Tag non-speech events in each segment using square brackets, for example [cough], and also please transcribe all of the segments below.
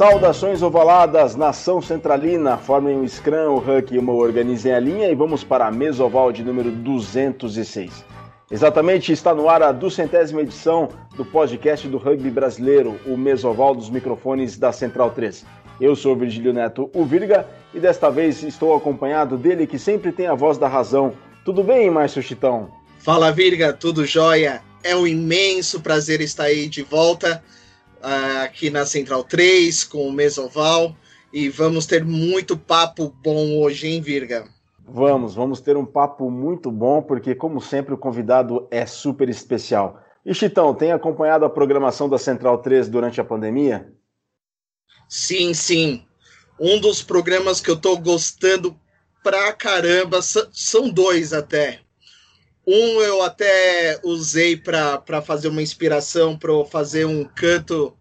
Saudações ovaladas, nação centralina, formem um scrum, o huck e uma organizem a linha e vamos para a mesoval de número 206. Exatamente, está no ar a duzentésima edição do podcast do rugby brasileiro, o mesoval dos microfones da Central 3. Eu sou Virgílio Neto, o Virga, e desta vez estou acompanhado dele que sempre tem a voz da razão. Tudo bem, Márcio Chitão? Fala, Virga, tudo jóia? É um imenso prazer estar aí de volta aqui na Central 3 com o Mesoval e vamos ter muito papo bom hoje, hein, Virga? Vamos, vamos ter um papo muito bom, porque, como sempre, o convidado é super especial. E Chitão, tem acompanhado a programação da Central 3 durante a pandemia? Sim, sim. Um dos programas que eu tô gostando pra caramba, são dois até. Um eu até usei para fazer uma inspiração, para fazer um canto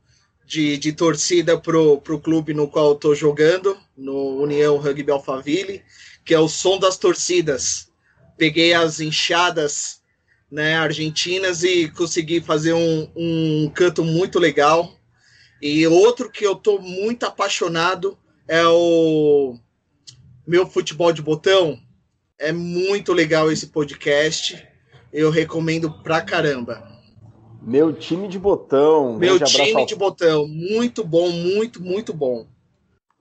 de, de torcida pro, pro clube no qual eu tô jogando, no União Rugby Alphaville que é o som das torcidas. Peguei as enxadas né, argentinas e consegui fazer um, um canto muito legal. E outro que eu tô muito apaixonado é o meu futebol de botão. É muito legal esse podcast. Eu recomendo pra caramba. Meu time de botão. Meu time de botão. Muito bom, muito, muito bom.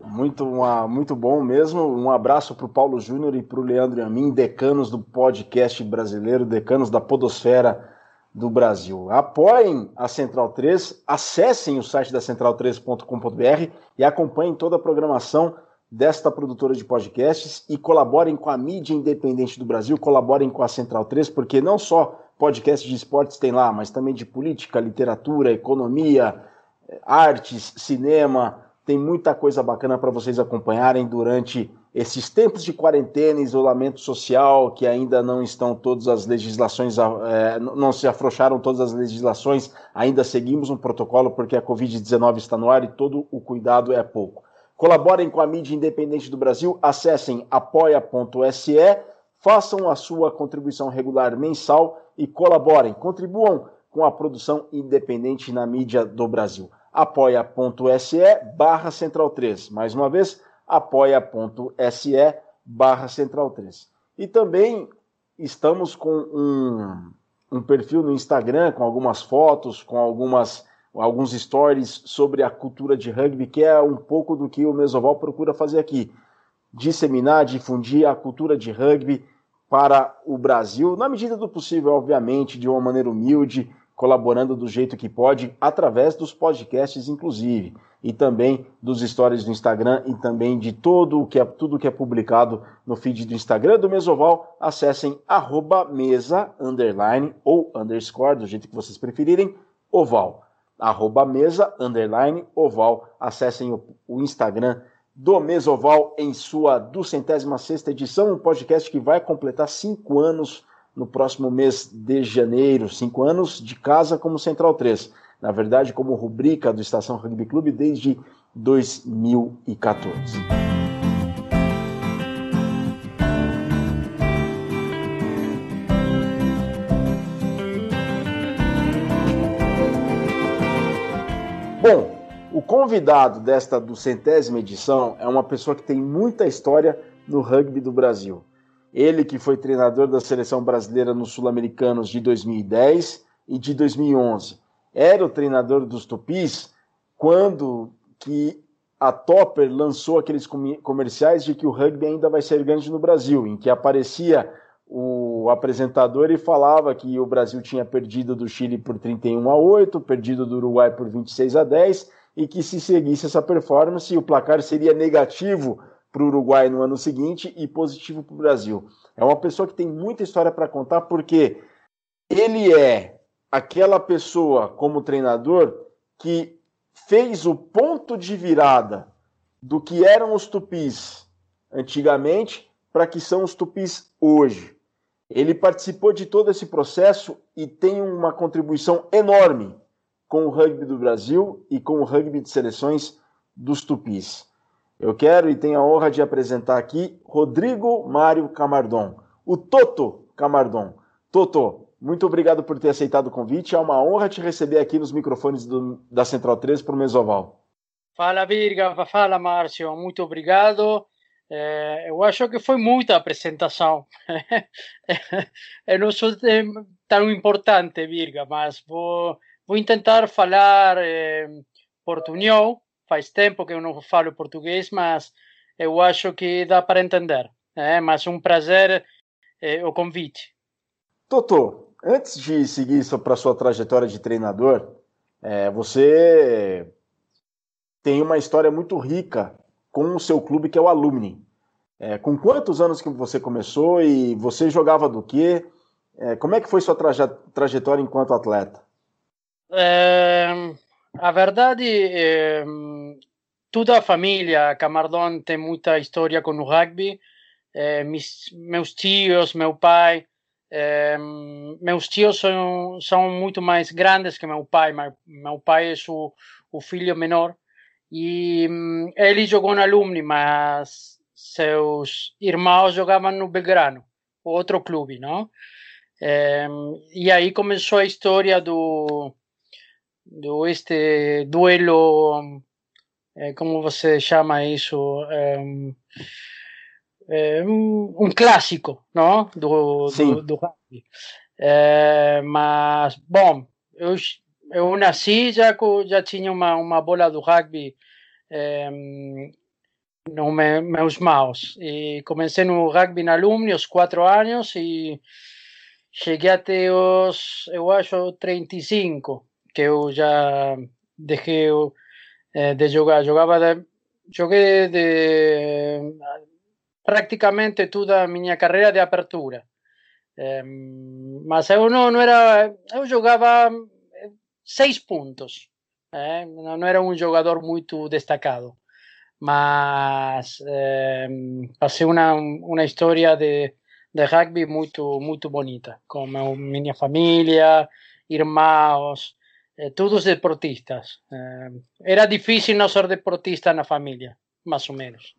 Muito, uma, muito bom mesmo. Um abraço para o Paulo Júnior e para o Leandro Amin, decanos do podcast brasileiro, decanos da Podosfera do Brasil. Apoiem a Central 3, acessem o site da central3.com.br e acompanhem toda a programação desta produtora de podcasts e colaborem com a mídia independente do Brasil, colaborem com a Central 3, porque não só podcasts de esportes tem lá, mas também de política, literatura, economia, artes, cinema tem muita coisa bacana para vocês acompanharem durante esses tempos de quarentena, isolamento social, que ainda não estão todas as legislações, é, não se afrouxaram todas as legislações, ainda seguimos um protocolo porque a Covid-19 está no ar e todo o cuidado é pouco. Colaborem com a mídia independente do Brasil, acessem apoia.se, façam a sua contribuição regular mensal e colaborem, contribuam com a produção independente na mídia do Brasil apoia.se barra central 3. Mais uma vez, apoia.se barra central 3. E também estamos com um, um perfil no Instagram com algumas fotos, com algumas alguns stories sobre a cultura de rugby, que é um pouco do que o Mesoval procura fazer aqui. Disseminar, difundir a cultura de rugby para o Brasil, na medida do possível, obviamente, de uma maneira humilde, colaborando do jeito que pode, através dos podcasts, inclusive, e também dos stories do Instagram e também de todo o que é, tudo que é publicado no feed do Instagram do Mesoval. Acessem arroba mesa, underline ou underscore, do jeito que vocês preferirem, oval. Arroba mesa, underline, oval. Acessem o, o Instagram do Mesoval em sua duzentésima sexta edição, um podcast que vai completar cinco anos no próximo mês de janeiro, cinco anos de casa como Central 3. Na verdade, como rubrica do Estação Rugby Clube desde 2014. Bom, o convidado desta duzentésima edição é uma pessoa que tem muita história no rugby do Brasil. Ele que foi treinador da seleção brasileira nos Sul-Americanos de 2010 e de 2011. Era o treinador dos Tupis quando que a Topper lançou aqueles comerciais de que o rugby ainda vai ser grande no Brasil, em que aparecia o apresentador e falava que o Brasil tinha perdido do Chile por 31 a 8, perdido do Uruguai por 26 a 10 e que se seguisse essa performance o placar seria negativo para o Uruguai no ano seguinte e positivo para o Brasil. É uma pessoa que tem muita história para contar porque ele é aquela pessoa, como treinador, que fez o ponto de virada do que eram os tupis antigamente para que são os tupis hoje. Ele participou de todo esse processo e tem uma contribuição enorme com o rugby do Brasil e com o rugby de seleções dos tupis. Eu quero e tenho a honra de apresentar aqui Rodrigo Mário Camardon, o Toto Camardon. Toto, muito obrigado por ter aceitado o convite. É uma honra te receber aqui nos microfones do, da Central 13 para o Mesoval. Fala, Virga. Fala, Márcio. Muito obrigado. É, eu acho que foi muita apresentação. [laughs] eu não sou tão importante, Virga, mas vou, vou tentar falar é. Faz tempo que eu não falo português, mas eu acho que dá para entender. É, mas um prazer é, o convite. Totô, antes de seguir para sua trajetória de treinador, é, você tem uma história muito rica com o seu clube, que é o Alumni. É, com quantos anos que você começou e você jogava do quê? É, como é que foi sua traje trajetória enquanto atleta? É, a verdade, é, toda a família Camardon tem muita história com o rugby. É, mis, meus tios, meu pai, é, meus tios são, são muito mais grandes que meu pai. Meu, meu pai é o, o filho menor e ele jogou no Alumni, mas seus irmãos jogavam no Belgrano, outro clube, não? É, e aí começou a história do, do este duelo, é, como você chama isso? É, um clássico, não? Do, Sim. do, do rugby. mas, bom, eu, eu nasci já, já tinha uma, uma bola do rugby no me, meus maus. E comecei no rugby na Alumni aos 4 anos e cheguei até os, eu acho, 35, que eu já deixei eh, de jogar. Jogava de, joguei de praticamente toda a minha carreira de apertura. Eh, mas eu não, não era. Eu jogava seis pontos. Eh? Não era um jogador muito destacado mas eh, passei uma, uma história de, de rugby muito muito bonita com minha família irmãos eh, todos deportistas era difícil não ser deportista na família mais ou menos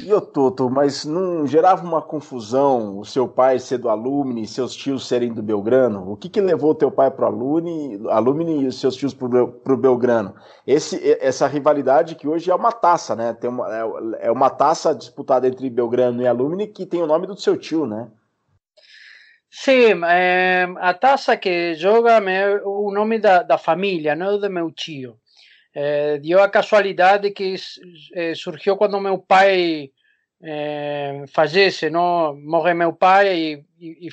e o Toto, mas não gerava uma confusão o seu pai ser do Alumni seus tios serem do Belgrano? O que, que levou teu pai para o Alumni, e os seus tios para o Belgrano? Esse, essa rivalidade que hoje é uma taça, né? Tem uma, é, é uma taça disputada entre Belgrano e Alumni que tem o nome do seu tio, né? Sim, é, a taça que joga é o nome da, da família, não do meu tio. Eh, dio a casualidade que eh, surgiu quando meu pai eh, falece, não? morre meu pai e, e,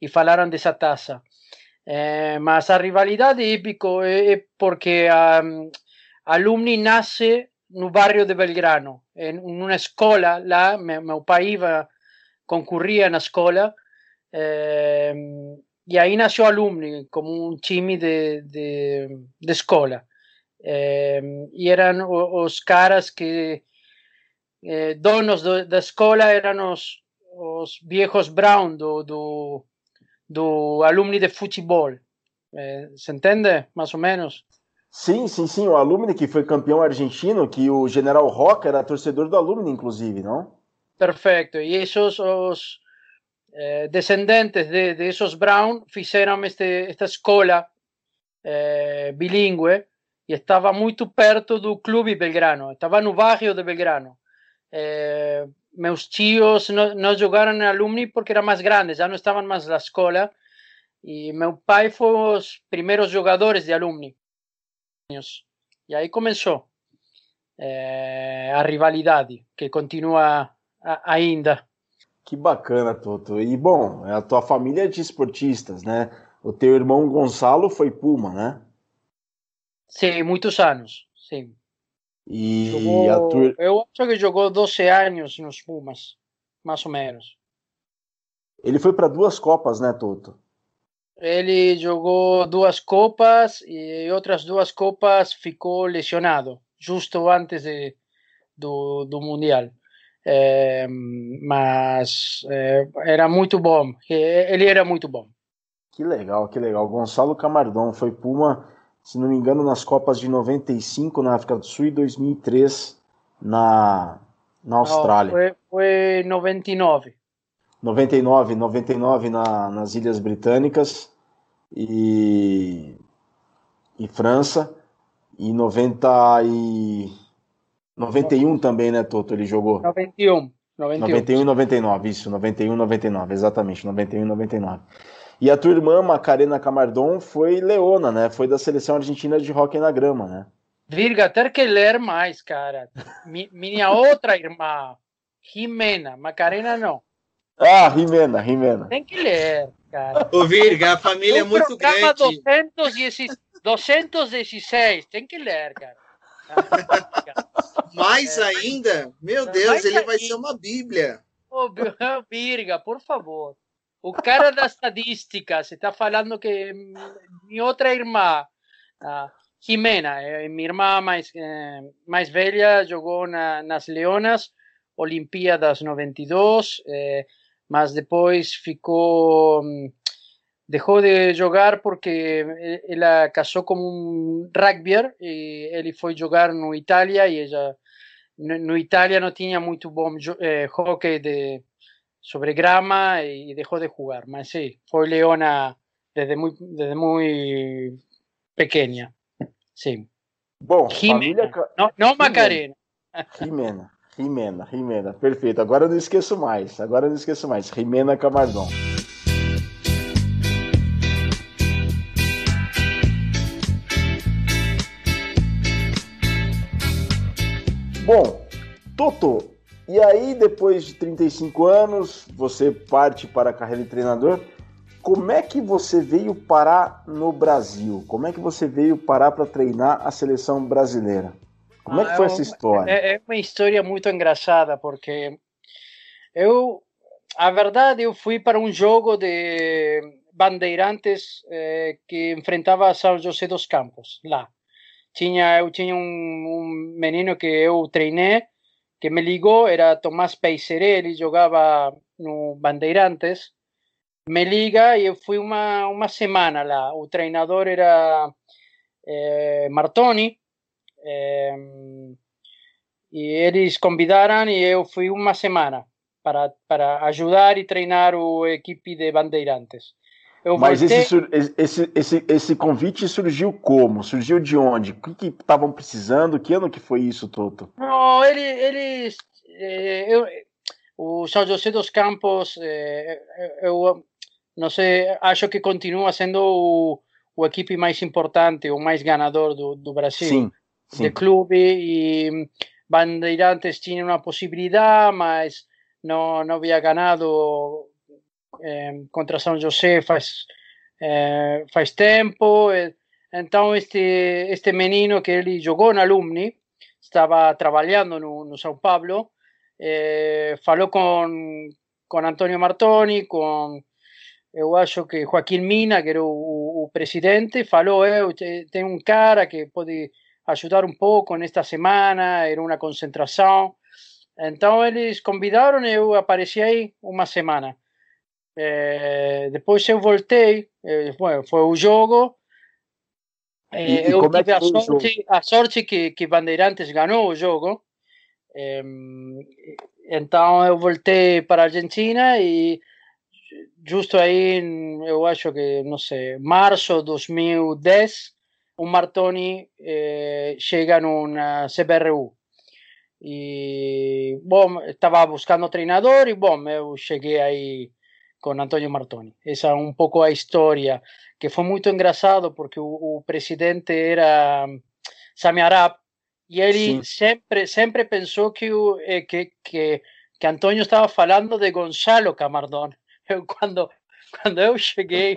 e falaram dessa taça. Eh, mas a rivalidade hípico é, é porque a, a Alumni nasce no bairro de Belgrano, em uma escola lá, meu, meu pai iba, concorria na escola, eh, e aí nasceu Alumni como um time de, de, de escola. E eram os caras que eh, donos do, da escola eram os, os viejos Brown do, do, do alumni de futebol. Eh, se entende, mais ou menos? Sim, sim, sim. O alumni que foi campeão argentino, que o General Roca era torcedor do alumni, inclusive, não? Perfeito. E esses os eh, descendentes de, de esos Brown fizeram este, esta escola eh, bilíngue e estava muito perto do clube Belgrano, estava no bairro de Belgrano. É, meus tios não, não jogaram na Alumni porque eram mais grandes, já não estavam mais na escola. E meu pai foi os primeiros jogadores de Alumni. E aí começou é, a rivalidade, que continua ainda. Que bacana, Toto. E bom, a tua família é de esportistas, né? O teu irmão Gonçalo foi Puma, né? Sim, muitos anos, sim. E jogou. Eu acho que jogou 12 anos nos Pumas, mais ou menos. Ele foi para duas Copas, né, Toto? Ele jogou duas Copas e outras duas Copas ficou lesionado, justo antes de, do, do Mundial. É, mas é, era muito bom, ele era muito bom. Que legal, que legal. Gonçalo Camardon foi Puma se não me engano, nas Copas de 95 na África do Sul e 2003 na, na Austrália. Não, foi, foi 99. 99, 99 na, nas Ilhas Britânicas e, e França. E 90 e 91 também, né, Toto? Ele jogou? 91. 91. 91 e 99, isso, 91 e 99, exatamente, 91 e 99. E a tua irmã, Macarena Camardon, foi leona, né? Foi da seleção argentina de hóquei na grama, né? Virga, ter que ler mais, cara. minha outra irmã, Jimena, Macarena não. Ah, Jimena, Jimena. Tem que ler, cara. Ô, Virga, a família é muito grande. 216, 216, tem que ler, cara. Mais é. ainda? Meu Deus, Mais ele ainda. vai ser uma bíblia. Ô, Virga, por favor. O cara da estadística, você está falando que minha outra irmã, a Jimena, eh, minha irmã mais, eh, mais velha, jogou na, nas Leonas, Olimpíadas 92, eh, mas depois ficou mm, dejó de jugar porque ella casó como un rugbyer y él fue a jugar en Italia y ella en Italia no tenía muy buen eh, hockey de sobre grama y dejó de jugar, mas sí, fue leona desde muy desde muy pequeña. Sí. Bom, Jimena. Família... Não, não Macarena. Jimena, Jimena, Jimena. Perfeito. Agora eu não esqueço mais. Agora eu não esqueço mais. Jimena Camardon. Bom, Toto, e aí depois de 35 anos, você parte para a carreira de treinador. Como é que você veio parar no Brasil? Como é que você veio parar para treinar a seleção brasileira? Como é que foi ah, essa história? É, é uma história muito engraçada, porque eu, a verdade, eu fui para um jogo de Bandeirantes eh, que enfrentava São José dos Campos, lá tinha, eu tinha um, um menino que eu treinei, que me ligou, era Tomás Peiserelli, jogava no Bandeirantes, me liga e eu fui uma, uma semana lá. O treinador era é, Martoni, e eles convidaram e eu fui uma semana para, para ajudar e treinar o equipe de Bandeirantes. Eu Mas voltei... esse, esse, esse, esse convite surgiu como? Surgiu de onde? O que estavam precisando? Que ano que foi isso, Toto? Não, ele, eles... Eh, eu, o São José dos Campos, eh, eu não sei, acho que continua sendo o, o equipe mais importante, o mais ganador do, do Brasil. Sim, sim. De clube e Bandeirantes tinha uma possibilidade, mas não, não havia ganado contra São José faz, eh, faz tempo. Então, este, este menino que ele jogou na Alumni, estava trabalhando no, no São Paulo, eh, falou com, com Antônio Martoni, com eu acho que Joaquim Mina, que era o, o, presidente, falou: eu tem um cara que pode ajudar um pouco nesta semana, era uma concentração. Então eles convidaram, eu apareci aí uma semana. É, depois eu voltei, é, foi o jogo. É, e, eu tive a sorte, a sorte que, que Bandeirantes ganhou o jogo. então eu voltei para a Argentina e justo aí, eu acho que, não sei, março de 2010, o Martoni eh, chega na CBRU. E, bom, estava buscando treinador e, bom, eu cheguei aí con Antonio Martoni. Esa un pouco a historia, que foi muito engraçado porque o, o presidente era Sami Arap e ele sempre sempre pensou que, o, eh, que, que, que estava falando de Gonzalo Camardón. [laughs] Eu, quando, quando eu cheguei,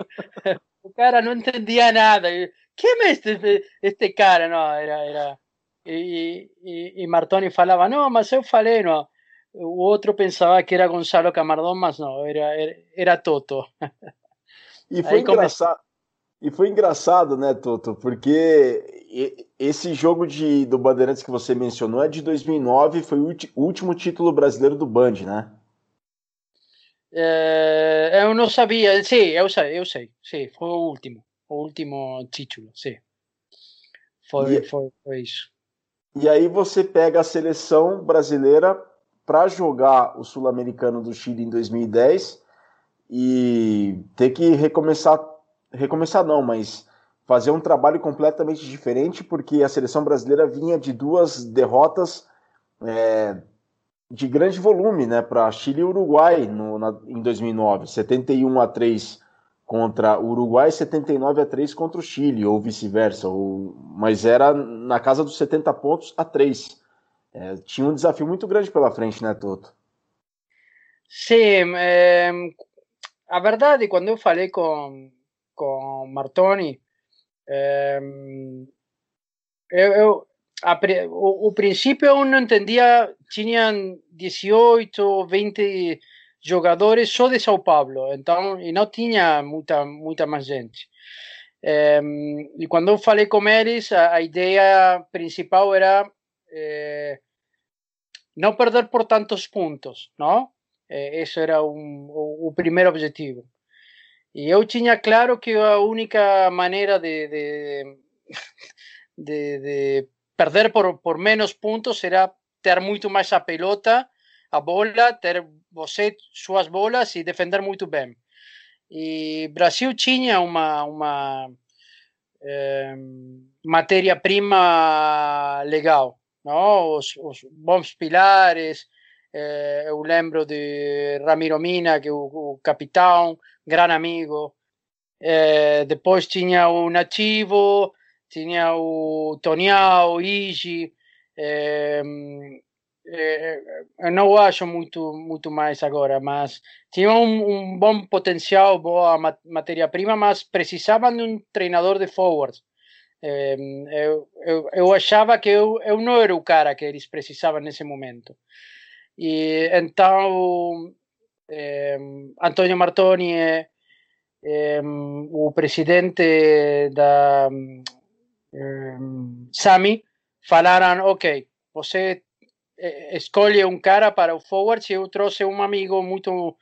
o [laughs] cara não entendia nada. Quem é este, este cara? Não, era... era e, e, e Martoni falava, não, mas eu falei, não, o outro pensava que era Gonzalo Camardón, mas não, era, era, era Toto. E foi, engraçado, e foi engraçado, né, Toto? Porque esse jogo de, do Bandeirantes que você mencionou é de 2009, foi o último título brasileiro do Band, né? É, eu não sabia, sim, eu sei, eu sei, sim, foi o último, o último título, sim. Foi, e, foi, foi isso. E aí você pega a seleção brasileira para jogar o Sul-Americano do Chile em 2010 e ter que recomeçar, recomeçar não, mas fazer um trabalho completamente diferente, porque a seleção brasileira vinha de duas derrotas é, de grande volume né, para Chile e Uruguai no, na, em 2009, 71 a 3 contra o Uruguai, 79 a 3 contra o Chile, ou vice-versa, mas era na casa dos 70 pontos a 3. É, tinha um desafio muito grande pela frente, né, Toto? Sim, é, a verdade, quando eu falei com, com Martoni, é, eu, eu a, o, o, princípio eu não entendia, tinham 18, 20 jogadores só de São Paulo, então, e não tinha muita, muita mais gente. É, e quando eu falei com eles, a, a ideia principal era é, não perder por tantos pontos, não? Esse era um, o, o, primeiro objetivo. E eu tinha claro que a única maneira de, de, [laughs] de, de perder por, por menos pontos será ter muito mais a pelota, a bola, ter você suas bolas e defender muito bem. E Brasil tinha uma, uma é, matéria-prima legal, não? Os, os, bons pilares. É, eu lembro de Ramiro Mina, que é o, o capitão, grande amigo. É, depois tinha o Nativo, tinha o Tonial, o Igi. É, eu não acho muito muito mais agora, mas tinha um, um bom potencial, boa matéria-prima, mas precisavam de um treinador de forward. É, eu, eu, eu, achava que eu, eu não era o cara que eles precisavam nesse momento. E então, é, Antônio Martoni, é, é, o presidente da Sami, falaram: Ok, você eh, escolhe um cara para o forward. Eu trouxe um amigo muito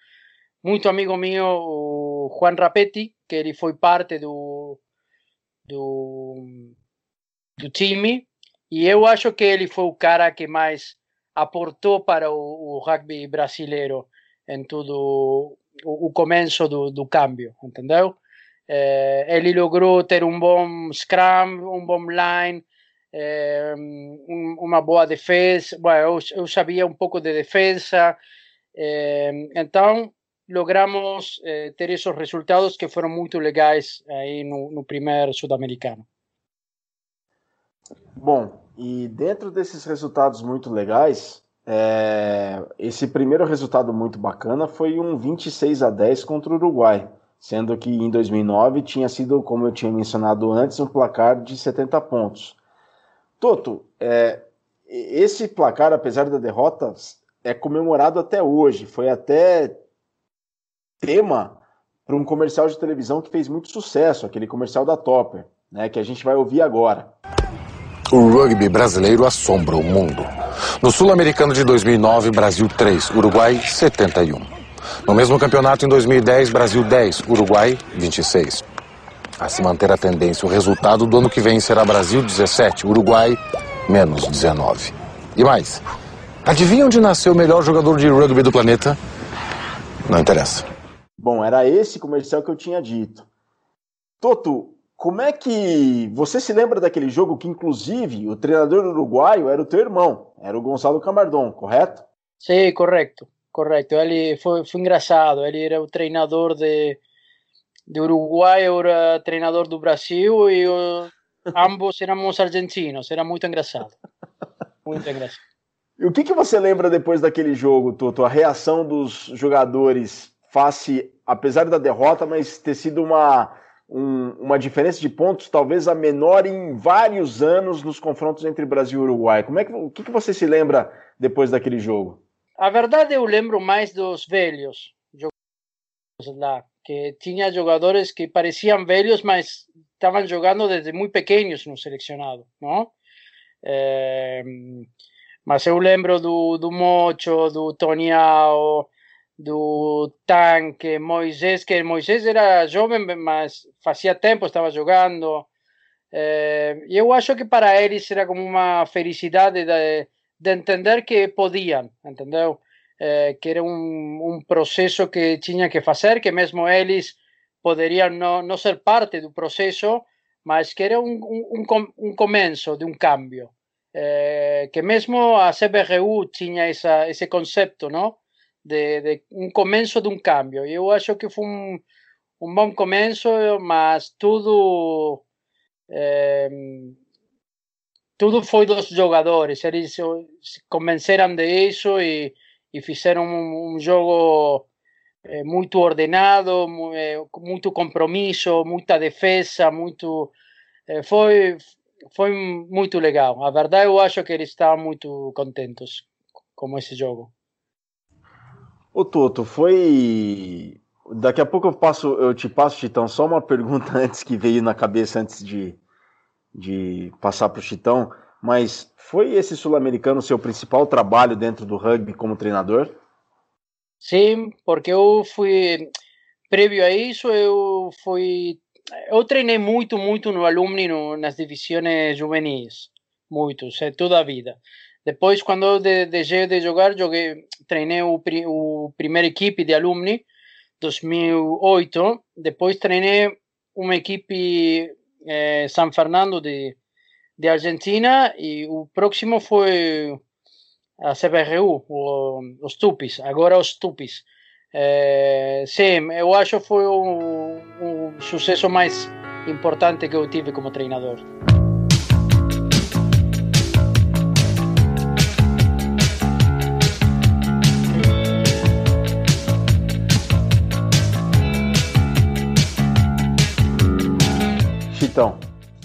muito amigo meu, o Juan Rapetti, que ele foi parte do do, do time e eu acho que ele foi o cara que mais aportou para o, o rugby brasileiro em tudo o, o começo do, do câmbio, entendeu? Eh, ele logrou ter um bom scrum, um bom line, é, um, uma boa defesa. Bom, eu, eu, sabia um pouco de defesa, é, então logramos é, ter esses resultados que foram muito legais aí no, no primeiro sul-americano. Bom, e dentro desses resultados muito legais, é, esse primeiro resultado muito bacana foi um 26 a 10 contra o Uruguai, sendo que em 2009 tinha sido, como eu tinha mencionado antes, um placar de 70 pontos. Toto, é, esse placar, apesar da derrota, é comemorado até hoje. Foi até tema para um comercial de televisão que fez muito sucesso, aquele comercial da Topper, né, que a gente vai ouvir agora. O rugby brasileiro assombra o mundo. No Sul-Americano de 2009, Brasil 3, Uruguai 71. No mesmo campeonato em 2010, Brasil 10, Uruguai 26 a se manter a tendência. O resultado do ano que vem será Brasil 17, Uruguai menos 19. E mais, adivinha onde nasceu o melhor jogador de rugby do planeta? Não interessa. Bom, era esse comercial que eu tinha dito. Toto, como é que você se lembra daquele jogo que, inclusive, o treinador uruguaio era o teu irmão, era o Gonçalo Camardon, correto? Sim, correto, correto. Ele foi, foi engraçado. Ele era o treinador de de Uruguai era treinador do Brasil e o, [laughs] ambos éramos argentinos. Era muito engraçado. Muito engraçado. E o que, que você lembra depois daquele jogo, Toto? A reação dos jogadores face, apesar da derrota, mas ter sido uma, um, uma diferença de pontos talvez a menor em vários anos nos confrontos entre Brasil e Uruguai. Como é que, o que, que você se lembra depois daquele jogo? A verdade, eu lembro mais dos velhos jogadores lá, que tinha jogadores que pareciam velhos, mas estavam jogando desde muito pequenos no selecionado, não? É, mas eu lembro do, do Mocho, do Toniao, do Tanque, Moisés, que Moisés era jovem, mas fazia tempo estava jogando. É, e eu acho que para eles era como uma felicidade de, de entender que podiam, entendeu? eh, que era un, un proceso que tiña que facer, que mesmo eles poderían no, no ser parte do proceso, mas que era un, un, un comenzo de un cambio. é, que mesmo a CBRU tinha essa, esse conceito, não? De, de, começo de um cambio. Eu acho que foi um, um bom começo, mas tudo é, tudo foi dos jogadores. Eles convenceram de isso e, e fizeram um, um jogo é, muito ordenado, muito compromisso, muita defesa, muito é, foi foi muito legal. A verdade, eu acho que eles estavam muito contentes com esse jogo. O Toto, foi. Daqui a pouco eu passo, eu te passo, Chitão, só uma pergunta [laughs] antes que veio na cabeça antes de, de passar para o Chitão. Mas foi esse sul-americano seu principal trabalho dentro do rugby como treinador? Sim, porque eu fui. Prévio a isso, eu fui eu treinei muito, muito no Alumni, no, nas divisões juvenis. Muito, é toda a vida. Depois, quando deixei de jogar, joguei, treinei o, o primeira equipe de Alumni, 2008. Depois treinei uma equipe eh, San Fernando de, de Argentina e o próximo foi a CBRU, o, os Tupis, agora os Tupis. É, sim, eu acho que foi o, o sucesso mais importante que eu tive como treinador. Chitão.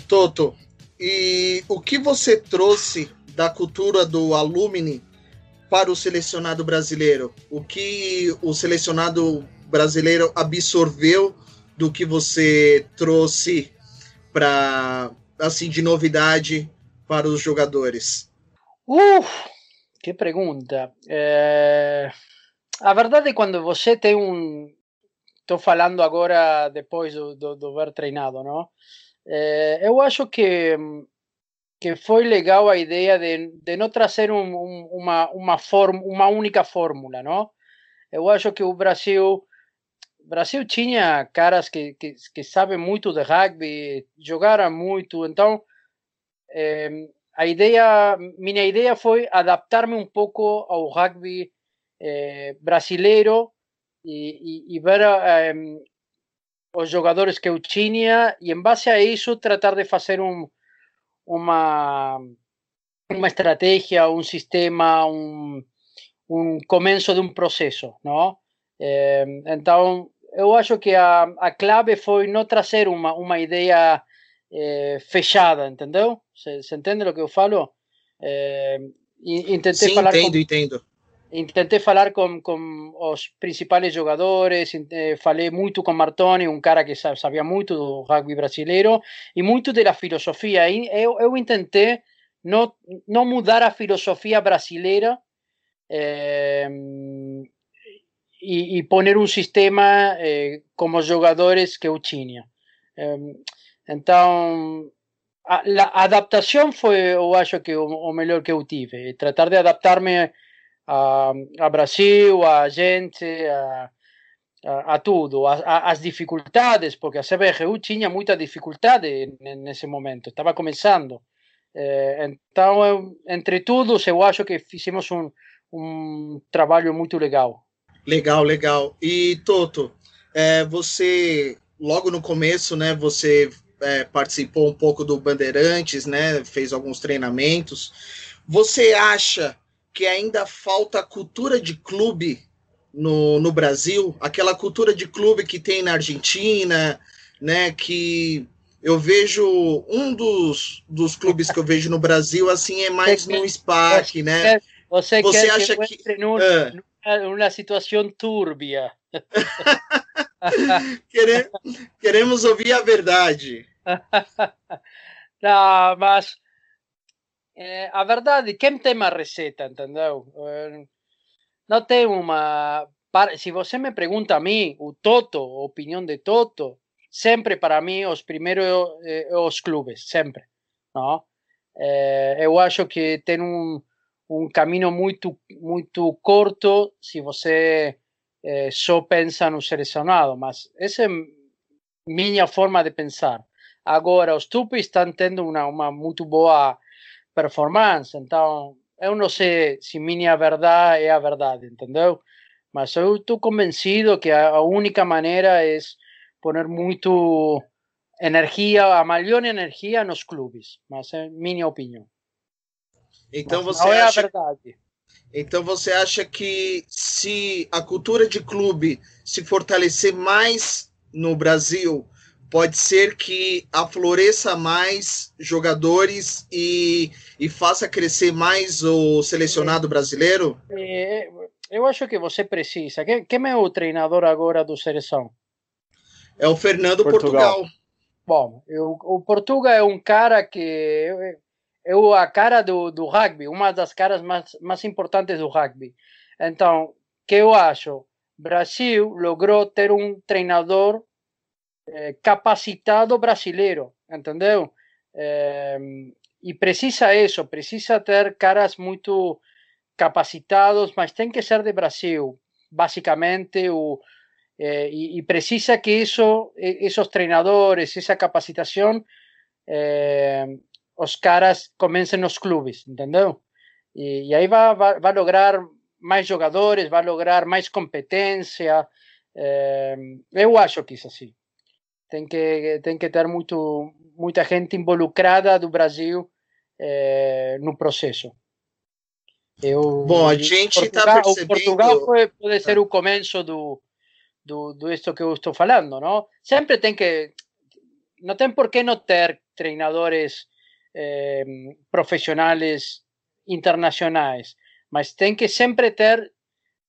Toto, e o que você trouxe da cultura do Alumni para o selecionado brasileiro? O que o selecionado brasileiro absorveu do que você trouxe para assim de novidade para os jogadores? Uh, que pergunta. É... A verdade é quando você tem um. Estou falando agora depois do, do, do ver treinado, não? É, eu acho que que foi legal a ideia de, de não trazer um, um, uma, uma, form, uma única fórmula, não? Eu acho que o Brasil Brasil tinha caras que, que, que sabem muito de rugby, jogaram muito, então eh, a ideia, minha ideia foi adaptar-me um pouco ao rugby eh, brasileiro e, e, e ver eh, os jogadores que eu tinha e em base a isso tratar de fazer um uma, uma estratégia, um sistema, um, um começo de um processo, não? É, então, eu acho que a, a clave foi não trazer uma, uma ideia é, fechada, entendeu? Você entende o que eu falo? É, intentei Sim, falar entendo, com, entendo. Intentei falar com, com os principais jogadores, falei muito com Martoni, um cara que sabia muito do rugby brasileiro e muito da filosofia. Eu, eu tentei não, não mudar a filosofia brasileira eh, e, e poner um sistema eh, como os jogadores que eu tinha. Eh, então, a, a, adaptação foi, eu acho que o, o melhor que eu tive. Tratar de adaptar-me a, a Brasil, a gente, a, a, a tudo, as dificuldades, porque a CBRU tinha muita dificuldade nesse momento, estava começando. Eh, então, eu, entre todos, eu acho que fizemos um, um trabalho muito legal. Legal, legal. E Toto, é, você logo no começo, né? Você é, participou um pouco do Bandeirantes, né? Fez alguns treinamentos. Você acha que ainda falta cultura de clube no, no Brasil, aquela cultura de clube que tem na Argentina, né? Que eu vejo um dos, dos clubes que eu vejo no Brasil assim é mais no SPAC, né? Você, você acha que, que num, ah. numa situação túrbia? [laughs] Queremos ouvir a verdade. [laughs] Não, mas é, a verdade, quem tem uma receita, entendeu? É, não tem uma. Se você me pergunta a mim, o Toto, a opinião de Toto, sempre para mim os primeiros é, os clubes, sempre. Não? Eu acho que tem um, um caminho muito, muito curto se você só pensa no selecionado, mas essa é minha forma de pensar. Agora, os Tupis estão tendo uma, uma muito boa performance. Então, eu não sei se minha verdade é a verdade, entendeu? Mas eu estou convencido que a única maneira é poner muito energia, a maior energia nos clubes. Mas é minha opinião. Então Mas você não acha... é a verdade. Então você acha que se a cultura de clube se fortalecer mais no Brasil, pode ser que afloreça mais jogadores e, e faça crescer mais o selecionado brasileiro? É, eu acho que você precisa. Quem, é o treinador agora do seleção? É o Fernando Portugal. Portugal. Bom, eu, o Portugal é um cara que é a cara do, do rugby, uma das caras mais, mais importantes do rugby. Então, que eu acho? Brasil logrou ter um treinador eh, capacitado brasileiro, entendeu? Eh, e precisa isso, precisa ter caras muito capacitados, mas tem que ser de Brasil, basicamente, o, eh, e, e, precisa que isso, esos treinadores, essa capacitação, eh, os caras comecem nos clubes, entendeu? E, e aí vai, vai, vai, lograr mais jogadores, vai lograr mais competência. Eh, eu acho que isso assim. Tem que, tem que ter muito, muita gente involucrada do Brasil eh, no processo. Eu, Bom, a gente está percebendo... Portugal foi, pode ser o começo do, do, do isso que eu estou falando, não? Sempre tem que... Não tem por que não ter treinadores eh, profissionais internacionais, mas tem que sempre ter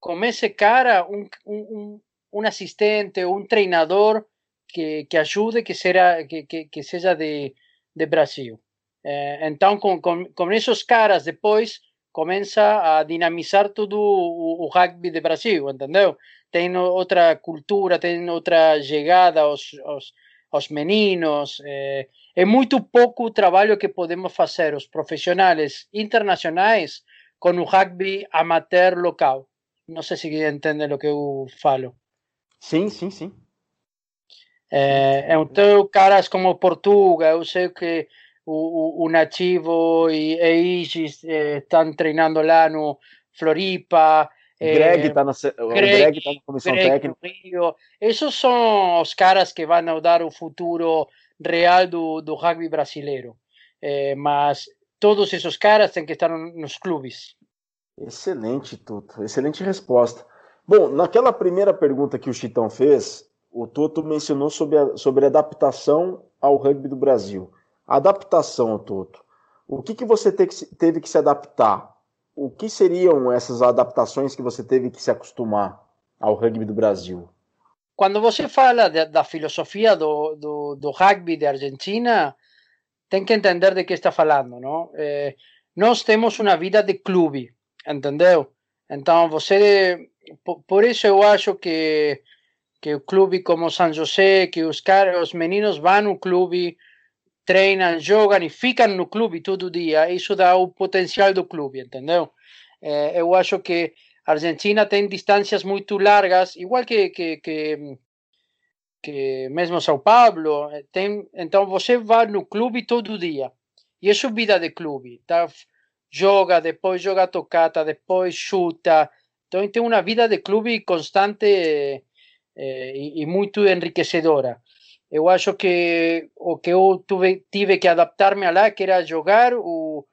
como esse cara um, um, um assistente, um treinador que, que ajude, que, será, que, que, que seja de, de Brasil. Eh, então, com, com, com esses caras, depois começa a dinamizar todo o, o rugby de Brasil, entendeu? Tem outra cultura, tem outra chegada aos, aos, aos meninos. Eh, é muito pouco o trabalho que podemos fazer os profissionais internacionais com o rugby amateur local. Não sei se entende o que eu falo. Sim, sim, sim. É, então, caras como Portugal, eu sei que o, o, o Nativo e, e Isis eh, estão treinando lá no Floripa. Greg está na, Greg, tá na comissão Greg técnica. Rio. Esses são os caras que vão dar o futuro real do, do rugby brasileiro. É, mas todos esses caras têm que estar nos clubes. Excelente, Toto. Excelente resposta. Bom, naquela primeira pergunta que o Chitão fez, o Toto mencionou sobre a, sobre adaptação ao rugby do Brasil. adaptação, Toto. O que, que você teve que se adaptar? O que seriam essas adaptações que você teve que se acostumar ao rugby do Brasil? quando você fala de, da filosofia do, do, do, rugby de Argentina, tem que entender de que está falando, não? É, nós temos uma vida de clube, entendeu? Então, você... Por, por isso eu acho que, que o clube como São José, que os, caras, os meninos vão no clube, treinam, jogam e ficam no clube todo dia, isso dá o potencial do clube, entendeu? É, eu acho que Argentina tem distâncias muito largas, igual que, que, que, que mesmo São Paulo. Eh, tem, então você vai no clube todo dia. E isso é vida de clube. Tá? Joga, depois joga tocata, depois chuta. Então tem uma vida de clube constante eh, e, e, muito enriquecedora. Eu acho que o que eu tuve, tive que adaptar-me lá, que era jogar o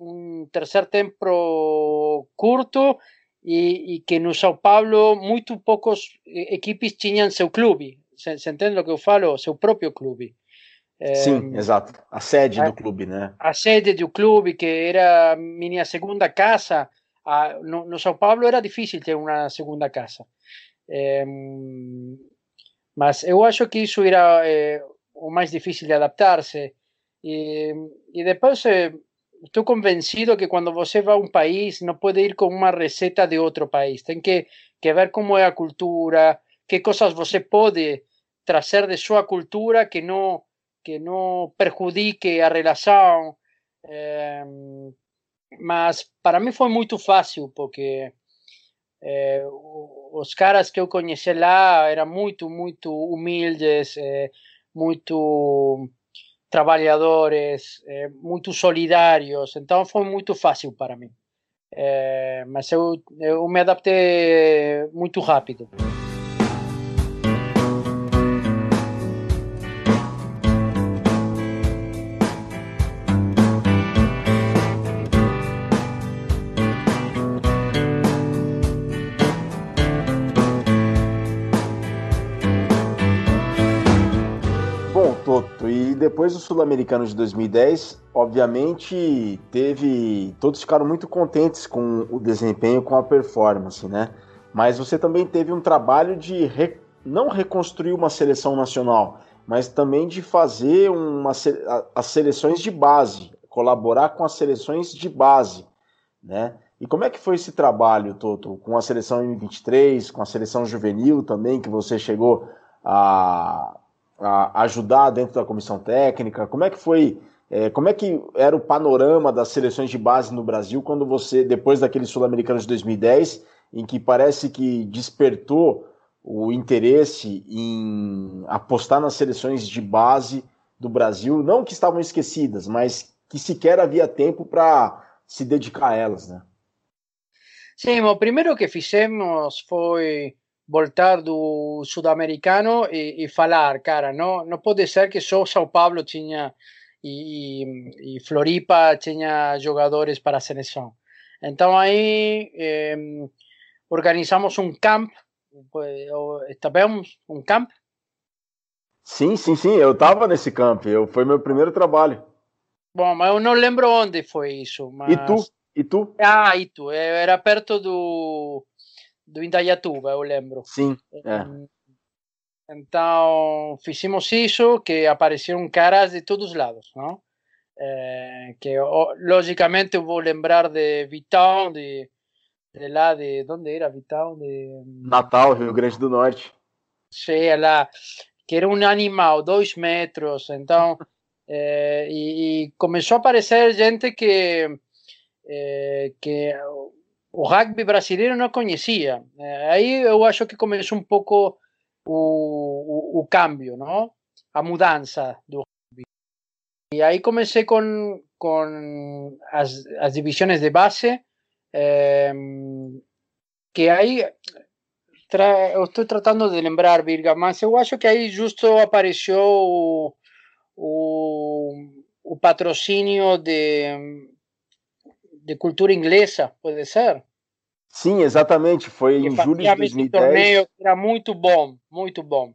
um terceiro tempo curto e, e, que no São Paulo muito poucos equipes tinham seu clube. Se, se entende o que eu falo? Seu próprio clube. Sim, é, exato. A sede a, do clube, né? A sede do clube, que era minha segunda casa. A, no, no, São Paulo era difícil ter uma segunda casa. É, mas eu acho que isso era é, o mais difícil de adaptar-se. E, e depois estou convencido que quando você vai a um país, não pode ir com uma receita de outro país. Tem que, que ver como é a cultura, que coisas você pode trazer de sua cultura que não que não perjudique a relação. É, mas para mim foi muito fácil, porque é, os caras que eu conheci lá eram muito, muito humildes, é, muito trabalhadores, é, muito solidários, então foi muito fácil para mim. Mas eu, eu me adaptei muito rápido. Depois do Sul-Americano de 2010, obviamente teve. Todos ficaram muito contentes com o desempenho, com a performance, né? Mas você também teve um trabalho de re... não reconstruir uma seleção nacional, mas também de fazer uma, as seleções de base, colaborar com as seleções de base, né? E como é que foi esse trabalho, Toto, com a seleção M23, com a seleção juvenil também, que você chegou a, a ajudar dentro da comissão técnica? Como é que foi? É, como é que era o panorama das seleções de base no Brasil quando você, depois daquele Sul-Americano de 2010, em que parece que despertou o interesse em apostar nas seleções de base do Brasil, não que estavam esquecidas, mas que sequer havia tempo para se dedicar a elas, né? Sim, o primeiro que fizemos foi voltar do sudamericano e, e falar, cara, não, não pode ser que só São Paulo tinha e, e Floripa tinha jogadores para a seleção. Então aí eh, organizamos um camp, estivemos um camp? Sim, sim, sim, eu estava nesse camp, eu, foi meu primeiro trabalho. Bom, mas eu não lembro onde foi isso. Mas... E tu? E tu? Ah, e tu, era perto do do Indaiatuba, eu lembro. Sim, é. Então, fizemos isso, que apareceram caras de todos os lados, não? É, que, logicamente, eu vou lembrar de Vitão, de, de lá, de... Onde era Vitão? De... Natal, Rio Grande do Norte. Sim, lá, que era um animal, dois metros, então... É, e, e, começou a aparecer gente que... É, que o rugby brasileiro não conhecia. Aí eu acho que começou um pouco o, o, o câmbio, não? a mudança do rugby. E aí comecei com, com as, as divisões de base, eh, que aí tra, estou tratando de lembrar, Virga, mas eu acho que aí justo apareceu o, o, o patrocínio de de cultura inglesa, pode ser? Sim, exatamente. Foi em julho de 2010. torneio era muito bom, muito bom.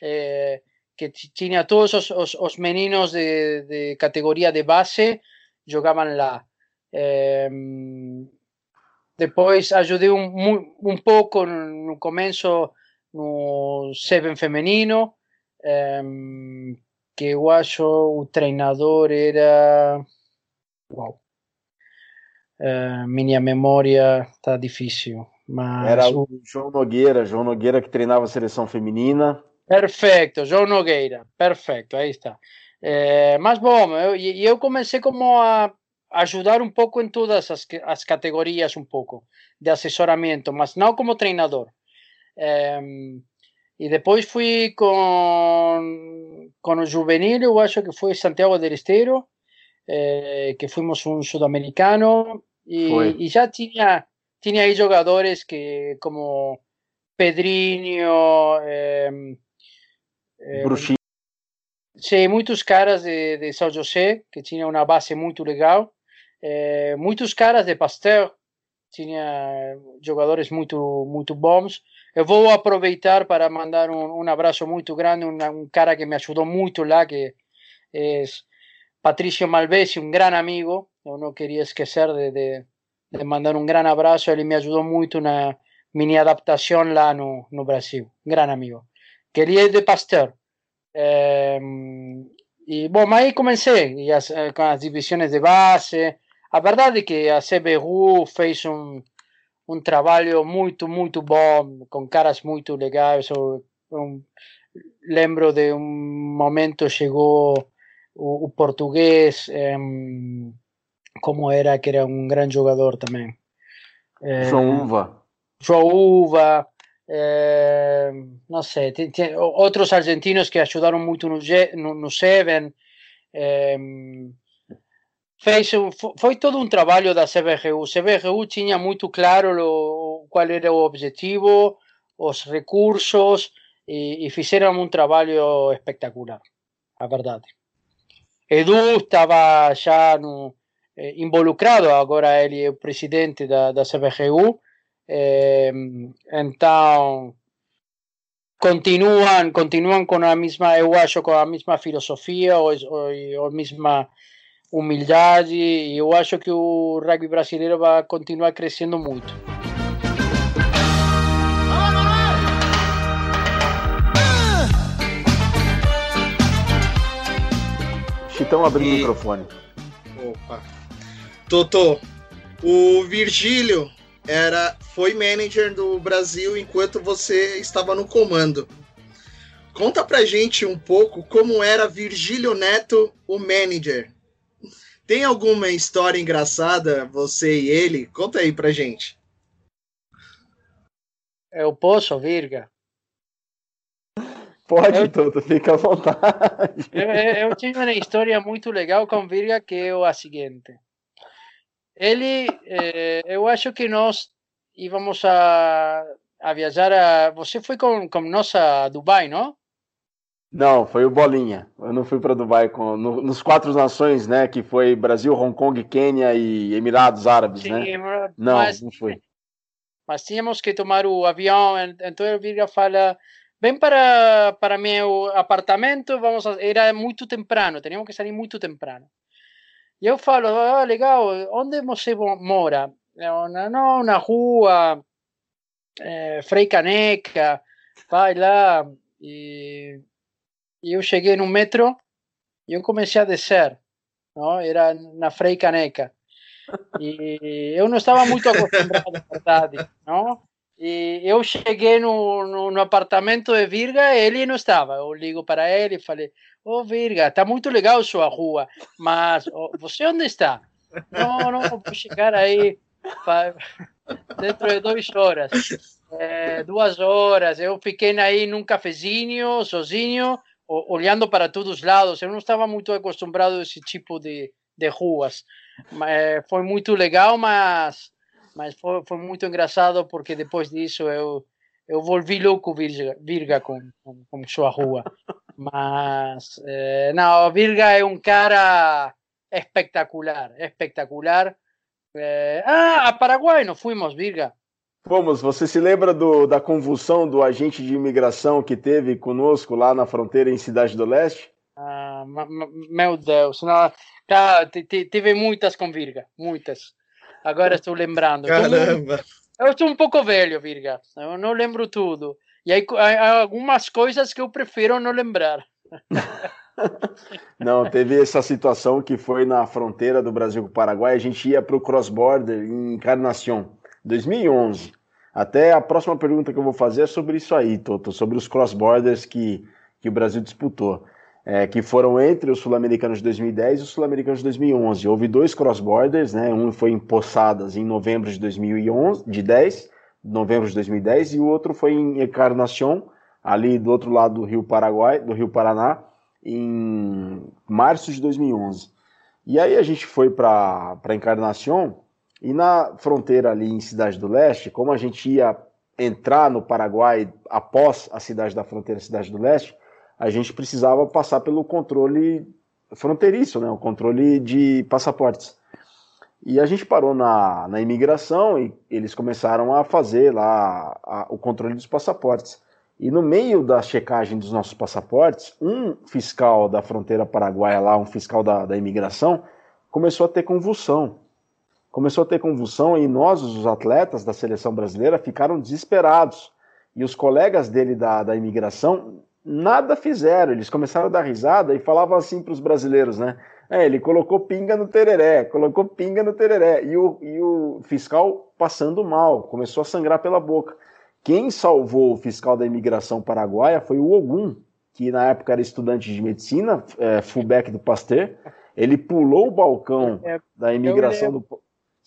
É, que tinha todos os, os, os meninos de, de, categoria de base jogavam lá. É, depois ajudei um, um pouco no começo no Seven feminino, é, que eu acho o treinador era. Uau! Uh, minha memória está difícil. Mas Era o João Nogueira, João Nogueira que treinava a seleção feminina. Perfeito, João Nogueira, perfeito, aí está. É, mas bom, eu, eu comecei como a ajudar um pouco em todas as, as categorias, um pouco de assessoramento, mas não como treinador. É, e depois fui com, com o juvenil, eu acho que foi Santiago del Esteiro, é, que fomos um sul-americano e, já tinha, tinha aí jogadores que, como Pedrinho, Bruxinho. Sim, muitos caras de, de São José, que tinha uma base muito legal. É, muitos caras de Pasteur, tinha jogadores muito, muito bons. Eu vou aproveitar para mandar um, um abraço muito grande, um, um cara que me ajudou muito lá, que é Patricio Malvesi, um grande amigo, não queria esquecer de, de, de mandar um grande abraço, ele me ajudou muito na minha adaptação lá no, no Brasil, grande amigo, que ele é de Pasteur. É, e, bom, aí comecei as, eh, com as divisões de base, a verdade é que a CBRU fez um, um trabalho muito, muito bom, com caras muito legais. Eu, eu lembro de um momento chegou o, o português, como era, que era um grande jogador também. João Uva. João Uva, não sei, tem, tem, outros argentinos que ajudaram muito no, no, no Seven, É, fez foi todo um trabalho da CBRU. CBRU tinha muito claro o, qual era o objetivo, os recursos e, e fizeram um trabalho espetacular, a verdade. Edu estava já no, eh, involucrado, agora ele é o presidente da, da CBRU, eh, então continuam continuam com a mesma eu acho com a mesma filosofia ou, ou, mesma humildade e eu acho que o rugby brasileiro vai continuar crescendo muito. Chitão abrindo e... o microfone. Opa. Totô, o Virgílio era foi manager do Brasil enquanto você estava no comando. Conta pra gente um pouco como era Virgílio Neto, o manager. Tem alguma história engraçada, você e ele? Conta aí pra gente. Eu posso, Virga? Pode, eu, Toto, fica à vontade. Eu, eu, tive uma história muito legal com Virga que é a seguinte. Ele, eh, eu acho que nós íamos a, a viajar a... Você foi com, com nós a Dubai, não? Não, foi o Bolinha. Eu não fui para Dubai com, no, nos quatro nações, né? Que foi Brasil, Hong Kong, Quênia e Emirados Árabes, Sim, né? Não, mas, não foi. Mas tínhamos que tomar o avião, então ele vira fala, vem para, para meu apartamento, vamos a... era muito temprano, teníamos que sair muito temprano. E eu falo, ah, legal, onde você mora? Não, não na rua, é, Frei Caneca, vai lá e e eu cheguei no metro e eu comecei a descer, não? Era na Frei Caneca. E eu não estava muito acostumado, na verdade, não? E eu cheguei no, no, no, apartamento de Virga ele não estava. Eu ligo para ele e falei: Ô oh, Virga, está muito legal sua rua, mas oh, você onde está? Não, não, vou chegar aí dentro de duas horas. É, duas horas. Eu fiquei aí num cafezinho, sozinho, olhando para todos os lados. Eu não estava muito acostumado a esse tipo de, de ruas. Mas, foi muito legal, mas, mas foi, foi muito engraçado porque depois disso eu, eu volvi louco Virga, Virga com, com, com sua rua. [laughs] Mas, eh, não, Virga é um cara espetacular, espetacular. Eh, ah, a Paraguai não fomos, Virga. Fomos, você se lembra do, da convulsão do agente de imigração que teve conosco lá na fronteira em Cidade do Leste? Ah, meu Deus, não, tá, tive muitas com Virga, muitas. Agora estou lembrando. Caramba! Eu estou um pouco velho, Virga, eu não lembro tudo. E aí, há algumas coisas que eu prefiro não lembrar. Não, teve essa situação que foi na fronteira do Brasil com o Paraguai. A gente ia para o cross-border em Encarnação, 2011. Até a próxima pergunta que eu vou fazer é sobre isso aí, Toto, sobre os cross-borders que, que o Brasil disputou, é, que foram entre os sul-americanos de 2010 e os sul-americanos de 2011. Houve dois cross-borders, né? um foi em Poçadas em novembro de 2011, de 10, novembro de 2010, e o outro foi em Encarnação, ali do outro lado do Rio Paraguai, do Rio Paraná, em março de 2011. E aí a gente foi para Encarnação e na fronteira ali em Cidade do Leste, como a gente ia entrar no Paraguai após a cidade da fronteira, Cidade do Leste, a gente precisava passar pelo controle fronteiriço, né, o controle de passaportes. E a gente parou na, na imigração e eles começaram a fazer lá a, o controle dos passaportes. E no meio da checagem dos nossos passaportes, um fiscal da fronteira paraguaia lá, um fiscal da, da imigração, começou a ter convulsão começou a ter convulsão e nós, os atletas da seleção brasileira, ficaram desesperados. E os colegas dele da, da imigração nada fizeram. Eles começaram a dar risada e falavam assim para os brasileiros, né? É, ele colocou pinga no tereré, colocou pinga no tereré. E o, e o fiscal passando mal, começou a sangrar pela boca. Quem salvou o fiscal da imigração paraguaia foi o Ogum, que na época era estudante de medicina, é, fullback do Pasteur. Ele pulou o balcão é, da imigração do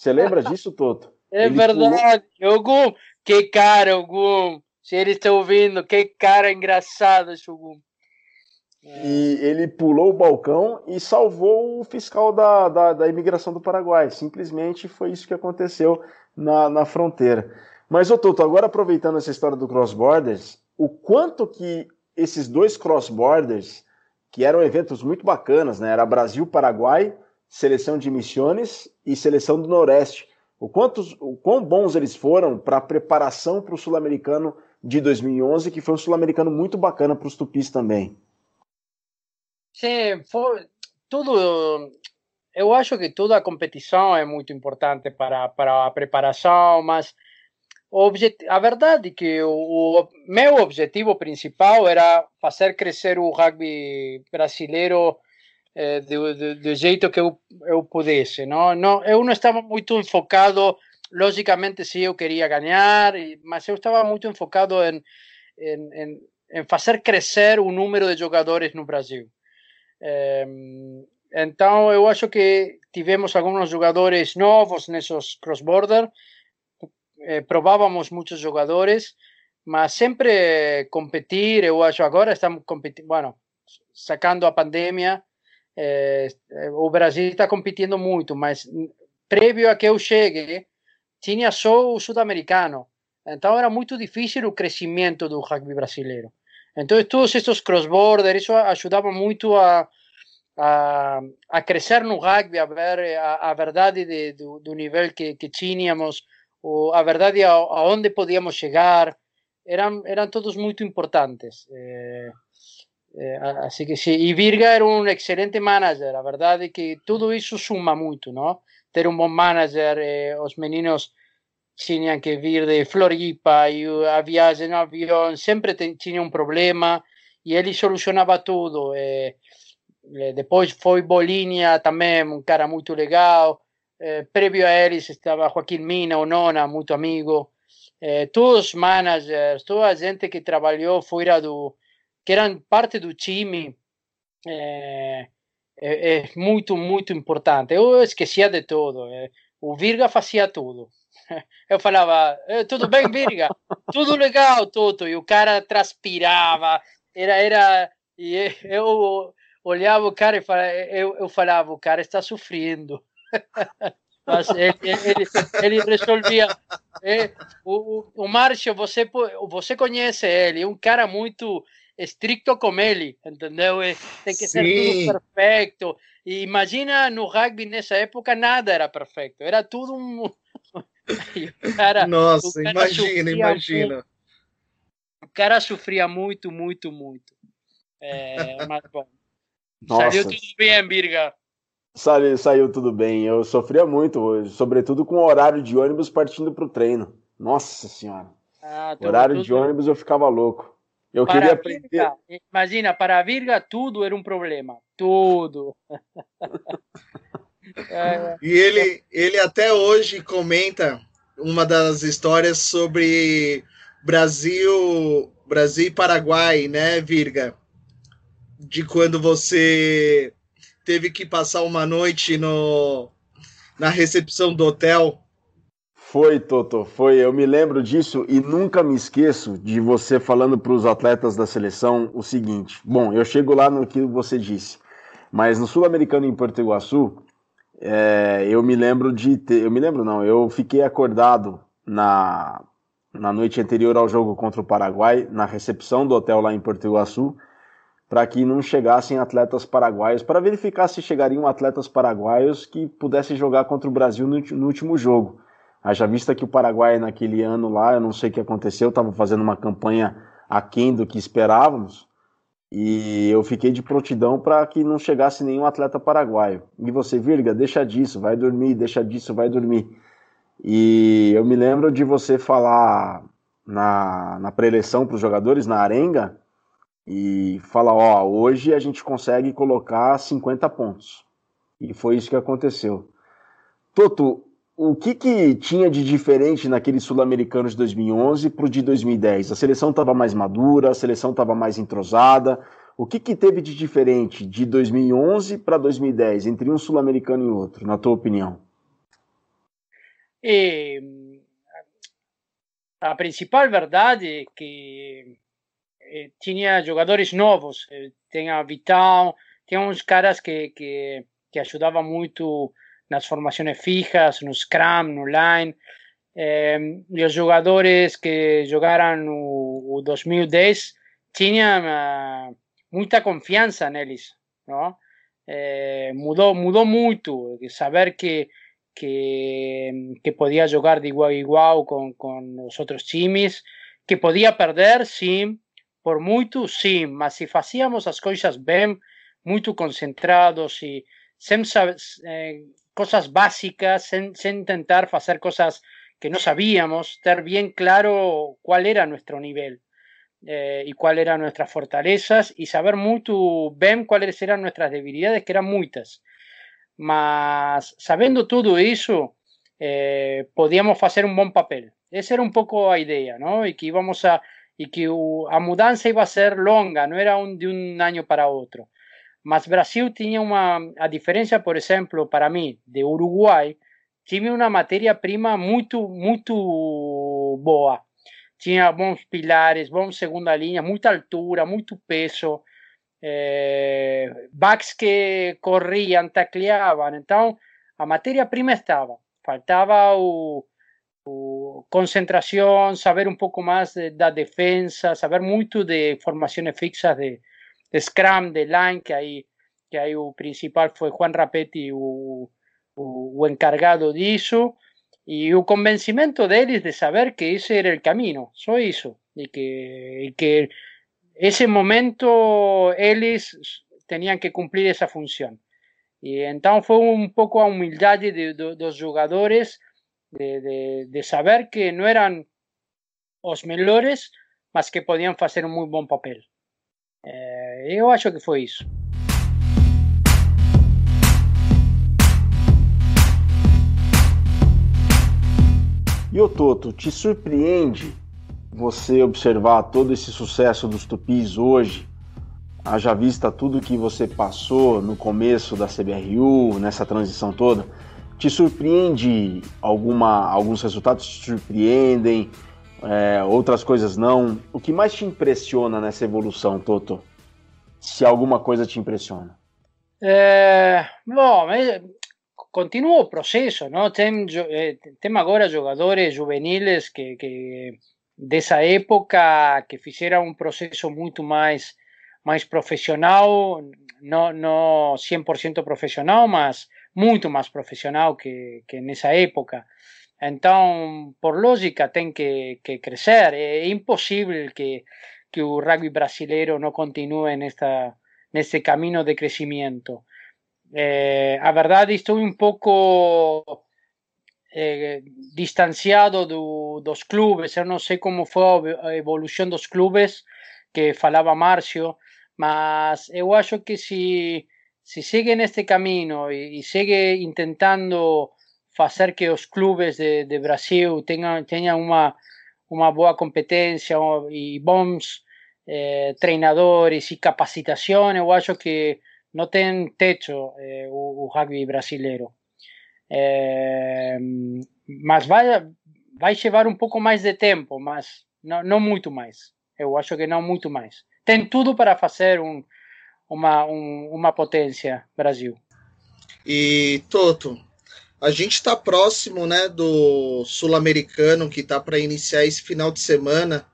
você lembra disso, Toto? É ele verdade. Pulou... Ogum, que cara, Ogum. Se ele está ouvindo, que cara engraçado esse Ogum. E ele pulou o balcão e salvou o fiscal da, da, da imigração do Paraguai. Simplesmente foi isso que aconteceu na, na fronteira. Mas, ô Toto, agora aproveitando essa história do Cross Borders, o quanto que esses dois Cross Borders, que eram eventos muito bacanas, né? Era Brasil-Paraguai, seleção de Missões e seleção do Noroeste. O, quantos, o quão bons eles foram para a preparação para o Sul-Americano de 2011, que foi um Sul-Americano muito bacana para os Tupis também. Sim, foi tudo. Eu acho que toda a competição é muito importante para, para a preparação, mas objet... a verdade é que o, o, meu objetivo principal era fazer crescer o rugby brasileiro do, do, do, jeito que eu, eu pudesse. Não? Não, eu não estava muito enfocado, logicamente, se eu queria ganhar, mas eu estava muito enfocado em, em, em fazer crescer o número de jogadores no Brasil. então, eu acho que tivemos alguns jogadores novos nesses cross-border, eh, provávamos muitos jogadores, mas sempre competir, eu acho, agora estamos competindo, bueno, sacando a pandemia, eh, o Brasil está competindo muito, mas prévio a que eu chegue, tinha só o sul-americano. Então era muito difícil o crescimento do rugby brasileiro. Então todos esses cross-border, isso ajudava muito a, a, a crescer no rugby, a ver a, a verdade de, do, do, nível que, que tínhamos, ou a verdade aonde podíamos chegar, eram, eram todos muito importantes. Eh, eh, así que sí, e Virga era un excelente manager, a verdade é que tudo iso suma moito, no? Ter un bon manager, eh, os meninos tiñan que vir de Floripa e a viaxe no avión sempre tiña un problema e ele solucionaba tudo. Eh, eh, depois foi Bolinia tamén, un cara moito legal. Previo a eles estaba Joaquín Mina, o Nona, moito amigo. Todos os managers, toda a gente que trabalhou fora do, que eram parte do time, é, é muito, muito importante. Eu esquecia de tudo. É, o Virga fazia tudo. [laughs] Eu falava, tudo bem, Virga? Tudo legal, tudo. E o cara transpirava. Era, era, e [laughs] eu olhava o cara e falava, eu, eu falava, o cara está sofrendo. [laughs] Mas ele, ele, ele resolvia. É, o, o Márcio, você, você conhece ele, é um cara muito estricto com ele, entendeu? Tem que Sim. ser tudo perfeito. E imagina no rugby nessa época nada era perfeito, era tudo um. cara, Nossa, cara imagina, imagina. Muito, o cara sofria muito, muito, muito. É, mas bom. Nossa. Saiu tudo bem, Birga. Saiu, saiu tudo bem. Eu sofria muito, sobretudo com o horário de ônibus partindo para o treino. Nossa Senhora. Ah, horário de ônibus eu ficava louco. Eu para queria aprender. Virga, imagina, para a Virga tudo era um problema. Tudo. [laughs] é. E ele, ele até hoje comenta uma das histórias sobre Brasil, Brasil e Paraguai, né, Virga? De quando você teve que passar uma noite no, na recepção do hotel foi, Toto, foi. Eu me lembro disso e nunca me esqueço de você falando para os atletas da seleção o seguinte. Bom, eu chego lá no que você disse, mas no Sul-Americano em Porto Iguaçu, é, eu me lembro de ter. Eu me lembro, não, eu fiquei acordado na, na noite anterior ao jogo contra o Paraguai, na recepção do hotel lá em Porto Iguaçu, para que não chegassem atletas paraguaios, para verificar se chegariam atletas paraguaios que pudessem jogar contra o Brasil no, no último jogo. Haja vista que o Paraguai naquele ano lá, eu não sei o que aconteceu, estava fazendo uma campanha aquém do que esperávamos, e eu fiquei de prontidão para que não chegasse nenhum atleta paraguaio. E você, Virga, deixa disso, vai dormir, deixa disso, vai dormir. E eu me lembro de você falar na, na pré-eleição para os jogadores, na arenga, e falar, ó, hoje a gente consegue colocar 50 pontos. E foi isso que aconteceu. Toto, o que, que tinha de diferente naquele sul-americano de 2011 para o de 2010? A seleção estava mais madura, a seleção estava mais entrosada. O que, que teve de diferente de 2011 para 2010 entre um sul-americano e outro, na tua opinião? a principal verdade é que eh, tinha jogadores novos, eh, tinha Vital, tinha uns caras que, que, que ajudavam muito nas formações fijas, no scrum, no line, eh, e os jogadores que jogaram o, o 2010 tinham muita confiança neles, não? Eh, mudou, mudou muito, saber que que, que podía jugar de igual a igual con, con los otros times, que podía perder, sim, por muito, sim, mas se fazíamos as coisas bem, muito concentrados e sem eh, coisas básicas, sem, sem tentar fazer coisas que não sabíamos, ter bem claro qual era nosso nível eh, e qual eram nossas fortalezas e saber muito bem quais eram nossas debilidades, que eram muitas. mas sabendo tudo isso, eh, podíamos fazer um bom papel. Essa era um pouco a ideia, não? E que íbamos a e que o, a mudança ia ser longa, não era um, de um ano para outro. Mas Brasil tinha uma a diferença, por exemplo, para mim, de Uruguai, tinha uma matéria-prima muito muito boa. Tinha bons pilares, bons segunda linha, muita altura, muito peso eh, backs que corriam, tacleavam. Então, a matéria-prima estava. Faltava o, o, concentração, saber um pouco mais de, da defesa, saber muito de formações fixas de scrum, de line, que aí, que aí o principal foi Juan Rapetti, o, o, o encargado disso, e o convencimento de saber que esse era o caminho, só isso, e que, e que ese momento eles tenían que cumplir esa función. Y entonces fue un poco a humildad de, de, dos jugadores de, de, de, saber que no eran los mejores, mas que podían hacer un muy buen papel. Eh, eu acho que foi isso. E o Toto, te surpreende você observar todo esse sucesso dos Tupis hoje, haja vista tudo que você passou no começo da CBRU, nessa transição toda, te surpreende alguma, alguns resultados te surpreendem, é, outras coisas não. O que mais te impressiona nessa evolução, Toto? Se alguma coisa te impressiona? É, bom, continua o processo, não? Tem, eh, tem agora jogadores juveniles que, que dessa época que fizeram um processo muito mais mais profissional, não, não 100% profissional, mas muito mais profissional que, que nessa época. Então, por lógica, tem que, que crescer. É impossível que, que o rugby brasileiro não continue nesta, nesse caminho de crescimento. É, a verdade, estou um pouco eh, distanciado do, dos clubes. Eu não sei como foi a evolução dos clubes que falava Márcio, mas eu acho que se, se segue neste caminho e, e segue tentando fazer que os clubes de, de Brasil tenham, tenham uma, uma boa competência e bons eh, treinadores e capacitação, eu acho que não tem teto eh, o, o rugby brasileiro. É, mas vai, vai levar um pouco mais de tempo, mas não, não muito mais. Eu acho que não muito mais. Tem tudo para fazer um, uma, um, uma potência Brasil. E Toto, a gente está próximo, né, do sul-americano que está para iniciar esse final de semana,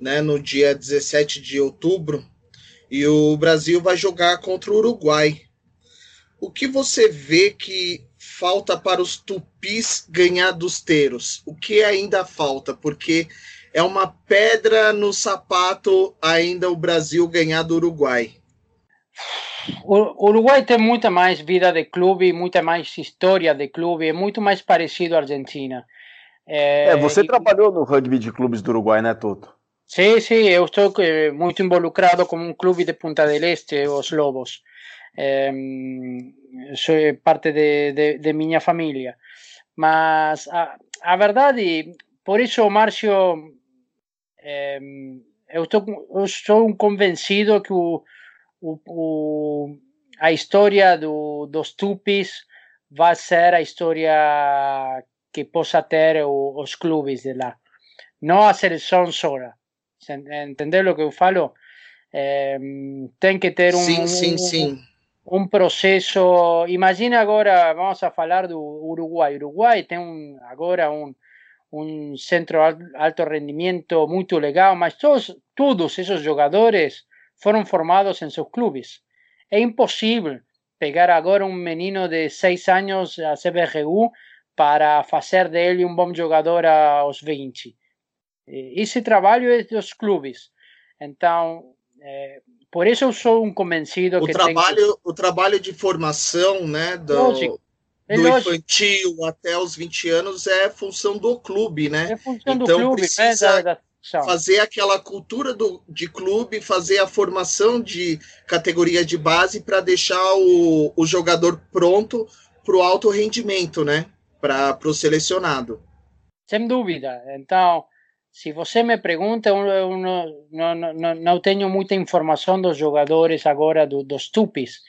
né, no dia 17 de outubro, e o Brasil vai jogar contra o Uruguai. O que você vê que falta para os tupis ganhar dos teros? O que ainda falta? Porque é uma pedra no sapato ainda o Brasil ganhar do Uruguai. O Uruguai tem muita mais vida de clube, muita mais história de clube, é muito mais parecido à Argentina. É, é você e... trabalhou no rugby de clubes do Uruguai, né, Toto? Sim, sim, eu estou eh, muito involucrado com um clube de Punta del Este, os Lobos. É, sou parte de, de, de minha família. Mas a, a verdade, por isso, Márcio, é, eu, estou, eu sou convencido que o, o, o, a história do, dos tupis vai ser a história que possa ter o, os clubes de lá. Não a seleção só. Entender o que eu falo? é, tem que ter um, sim, sim, sim. um processo. Imagina agora, vamos a falar do Uruguai. Uruguai tem um, agora um, um centro alto rendimento muito legal, mas todos, todos esses jogadores foram formados em seus clubes. É impossível pegar agora um menino de seis anos a CBRU para fazer dele um bom jogador aos 20. Esse trabalho é dos clubes. Então, é, por isso eu sou um convencido o que trabalho tem... o trabalho de formação né do, lógico, do infantil até os 20 anos é função do clube né é função então do clube, precisa né, da, da fazer aquela cultura do, de clube fazer a formação de categoria de base para deixar o, o jogador pronto para o alto rendimento né para o selecionado sem dúvida então se você me pergunta, eu não, não, não, não tenho muita informação dos jogadores agora, do, dos tupis.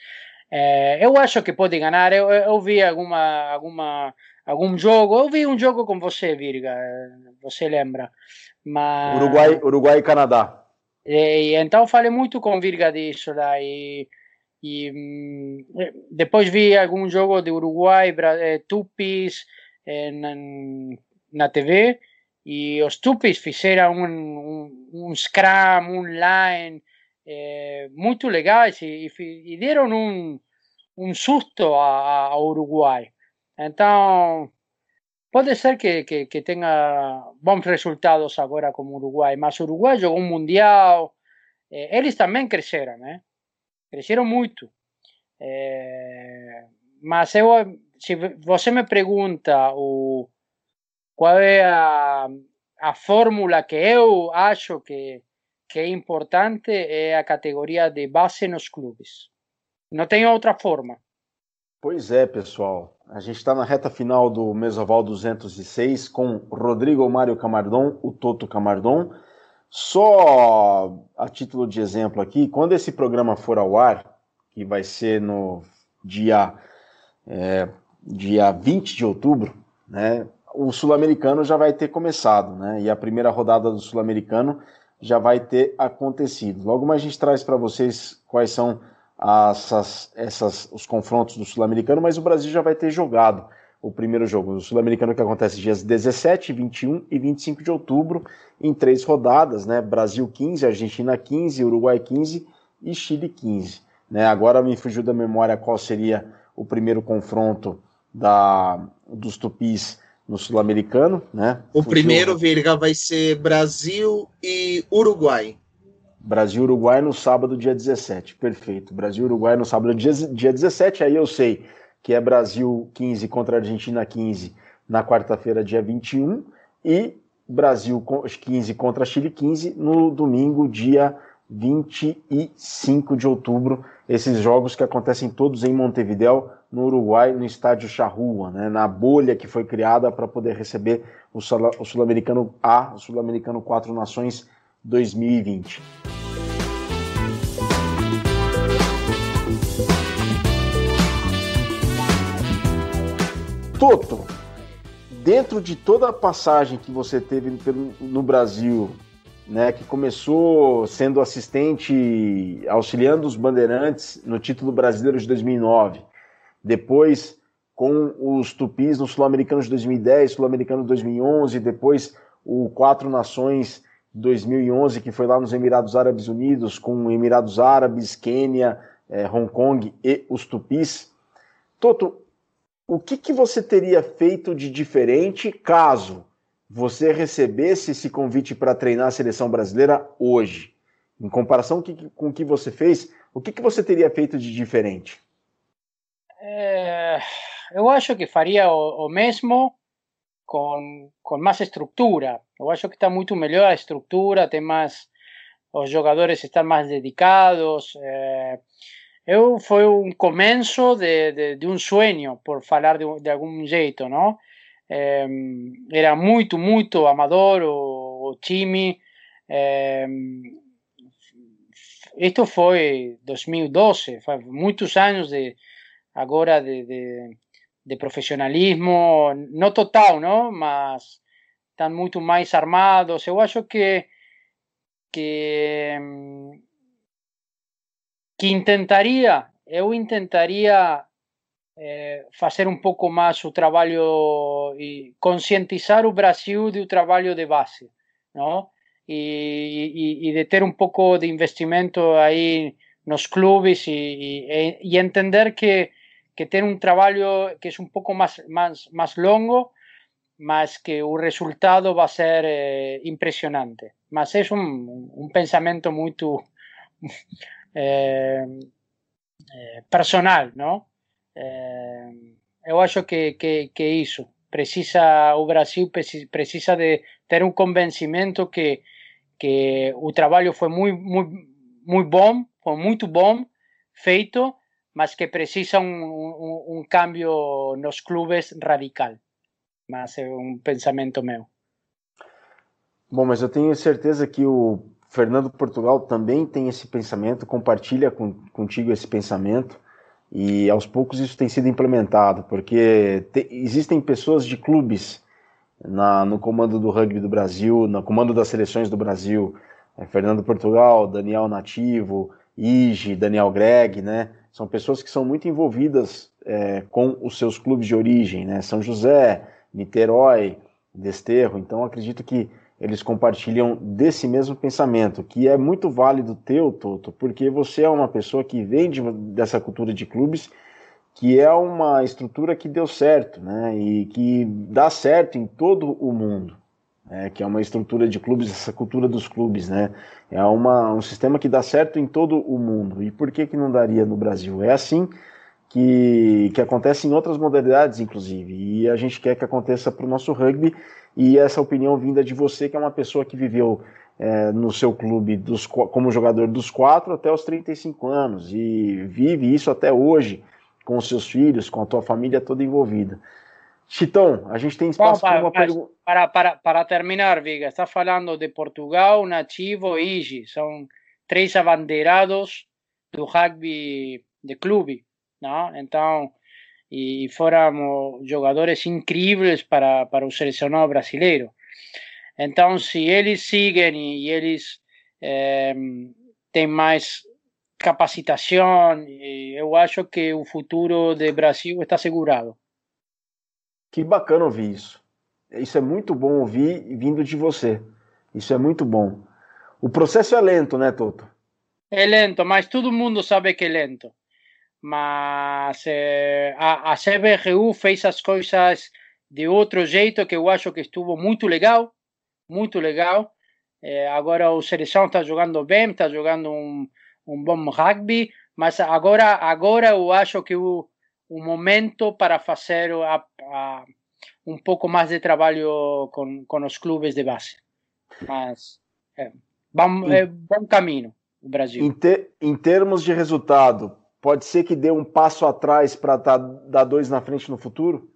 É, eu acho que pode ganhar. Eu, eu vi alguma, alguma, algum jogo. Eu vi um jogo com você, Virga. Você lembra? Mas... Uruguai, Uruguai e Canadá. E, então falei muito com Virga disso lá. E, e hum, depois vi algum jogo de Uruguai, eh, Tupis eh, na, na TV e os Tupis fizeram um, um, um Scrum, um Line é, muito legais e, e, deram um, um susto ao Uruguai. Então, pode ser que, que, que, resultados agora como Uruguai, mas Uruguai jogou um Mundial, é, eles também cresceram, né? Cresceram muito. É, mas eu, se você me pergunta o qual é a, a fórmula que eu acho que, que é importante é a categoria de base nos clubes. Não tem outra forma. Pois é, pessoal. A gente está na reta final do Mesoval 206 com Rodrigo Mário Camardon, o Toto Camardon. Só a título de exemplo aqui, quando esse programa for ao ar, que vai ser no dia, é, dia 20 de outubro, né? o Sul-Americano já vai ter começado, né? E a primeira rodada do Sul-Americano já vai ter acontecido. Logo mais a gente traz para vocês quais são essas, essas, os confrontos do Sul-Americano, mas o Brasil já vai ter jogado o primeiro jogo. O Sul-Americano que acontece dias 17, 21 e 25 de outubro, em três rodadas, né? Brasil 15, Argentina 15, Uruguai 15 e Chile 15. Né? Agora me fugiu da memória qual seria o primeiro confronto da, dos tupis no Sul-Americano, né? O Fugiu, primeiro, Virga, vai ser Brasil e Uruguai. Brasil e Uruguai no sábado, dia 17. Perfeito. Brasil e Uruguai no sábado, dia, dia 17. Aí eu sei que é Brasil 15 contra Argentina 15 na quarta-feira, dia 21. E Brasil 15 contra Chile 15 no domingo, dia 25 de outubro. Esses jogos que acontecem todos em Montevideo, no Uruguai, no estádio Charrua, né, na bolha que foi criada para poder receber o Sul-Americano A, o Sul-Americano Quatro Nações 2020. Toto, dentro de toda a passagem que você teve no Brasil, né, que começou sendo assistente, auxiliando os bandeirantes no título brasileiro de 2009, depois com os Tupis no Sul-Americano de 2010, Sul-Americano de 2011, depois o Quatro Nações 2011, que foi lá nos Emirados Árabes Unidos, com Emirados Árabes, Quênia, eh, Hong Kong e os Tupis. Toto, o que, que você teria feito de diferente caso você recebesse esse convite para treinar a seleção brasileira hoje? Em comparação com o que você fez, o que, que você teria feito de diferente? É, eu acho que faria o, o mesmo com, com mais estrutura. Eu acho que está muito melhor a estrutura, tem mais. Os jogadores estão mais dedicados. Eu foi um começo de, de, de, um sonho, por falar de, de algum jeito, não? É, era muito, muito amador o, o time. É, isto foi 2012, faz muitos anos de, agora de, de, de profissionalismo, não total, não? mas estão muito mais armados. Eu acho que, que que intentaria, eu intentaria é, fazer um pouco mais o trabalho e conscientizar o Brasil do trabalho de base, não? E, e, e de ter um pouco de investimento aí nos clubes e, e entender que, que ter um trabalho que é um pouco mais, mais, mais longo, mas que o resultado vai ser eh, impressionante. Mas é um, um pensamento muito [laughs] eh, eh, personal, não? Eh, eu acho que, que, que isso. Precisa, o Brasil precisa de ter um convencimento que, que o trabalho foi muito, muito bom, foi muito bom, feito, mas que precisa um, um, um cambio nos clubes radical. Mas é um pensamento meu. Bom, mas eu tenho certeza que o Fernando Portugal também tem esse pensamento, compartilha com, contigo esse pensamento e aos poucos isso tem sido implementado, porque te, existem pessoas de clubes na, no comando do rugby do Brasil, no comando das seleções do Brasil, é, Fernando Portugal, Daniel Nativo, Ige, Daniel Greg, né? São pessoas que são muito envolvidas é, com os seus clubes de origem, né? São José, Niterói, Desterro. Então acredito que eles compartilham desse mesmo pensamento, que é muito válido teu, Toto, porque você é uma pessoa que vem de, dessa cultura de clubes, que é uma estrutura que deu certo, né? E que dá certo em todo o mundo. Né, que é uma estrutura de clubes, essa cultura dos clubes, né? É uma, um sistema que dá certo em todo o mundo. E por que, que não daria no Brasil? É assim que, que acontece em outras modalidades, inclusive. E a gente quer que aconteça para o nosso rugby e essa opinião vinda de você, que é uma pessoa que viveu é, no seu clube dos, como jogador dos 4 até os 35 anos e vive isso até hoje com os seus filhos, com a tua família toda envolvida. Chitão, a gente tem espaço para uma pergunta. Para, para, para terminar, Viga, está falando de Portugal, Nativo e Igi. São três abandeirados do rugby de clube. Não? Então, e fóramos jogadores incríveis para, para o selecionado brasileiro. Então, se eles seguem e eles é, têm mais capacitação, eu acho que o futuro do Brasil está segurado. Que bacana ouvir isso. Isso é muito bom ouvir vindo de você. Isso é muito bom. O processo é lento, né, Toto? É lento, mas todo mundo sabe que é lento. mas eh, a, a CBRU fez as coisas de outro jeito que eu acho que estuvo muito legal, muito legal. Eh, agora o Seleção está jogando bem, está jogando um, um bom rugby, mas agora, agora eu acho que o, o momento para fazer a, a, um pouco mais de trabalho com, com os clubes de base. Mas é, bom, é bom caminho o Brasil. Em, em termos de resultado, pode ser que dê um passo atrás para tá, dar dois na frente no futuro?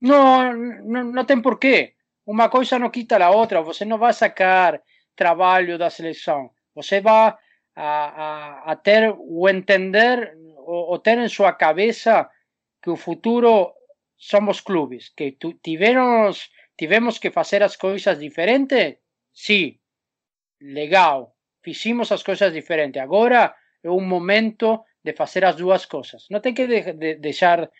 Não, não, não tem porquê. Uma coisa não quita a outra. Você não vai sacar trabalho da seleção. Você vai a, a, a ter o entender, ou, ter em sua cabeça que o futuro somos clubes, que tivemos, tivemos que fazer as coisas diferentes. Sim, legal. Fizemos as coisas diferentes. Agora é um momento de fazer as duas coisas. Não tem que de, de, deixar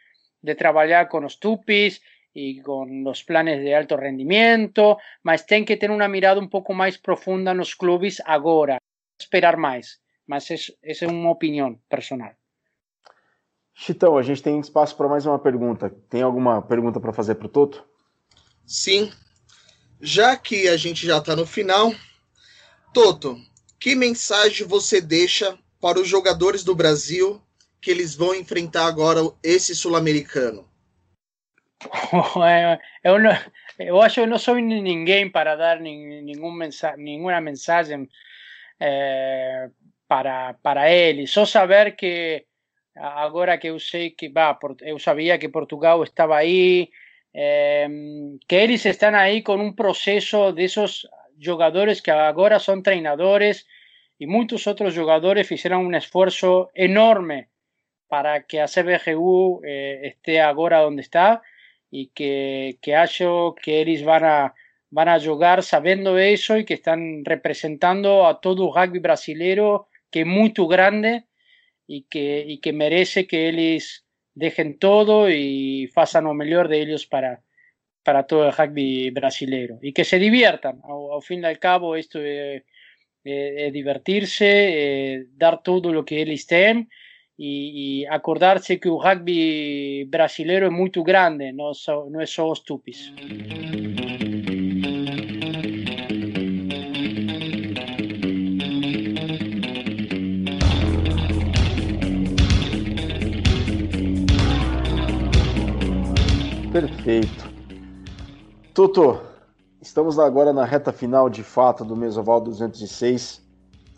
de trabalhar com os tupis e com os planes de alto rendimento, mas tem que ter uma mirada um pouco mais profunda nos clubes agora. Esperar mais. Mas essa é uma opinião personal. Chitão, a gente tem espaço para mais uma pergunta. Tem alguma pergunta para fazer para o Toto? Sim. Já que a gente já está no final, Toto, que mensagem você deixa para os jogadores do Brasil que eles vão enfrentar agora esse sul-americano? [laughs] Eu, não, eu acho que não sou ninguém para dar nenhum mensa, nenhuma mensagem é, para, para eles. Só saber que agora que eu sei que bah, eu sabia que Portugal estava aí, é, que eles estão aí com um processo desses jogadores que agora são treinadores y muchos otros jugadores hicieron un esfuerzo enorme para que a CBGU eh, esté ahora donde está y que, que hallo que ellos van a, van a jugar sabiendo eso y que están representando a todo rugby brasileño que es muy grande y que, y que merece que ellos dejen todo y hagan lo mejor de ellos para, para todo el rugby brasileño y que se diviertan. Al, fin y al cabo, esto es, divertirse, dar todo lo que ellos tienen y, acordarse que el rugby brasileño es muy grande, no, no es solo estúpido. Perfeito. Tuto, estamos agora na reta final de fato do Mesoval 206.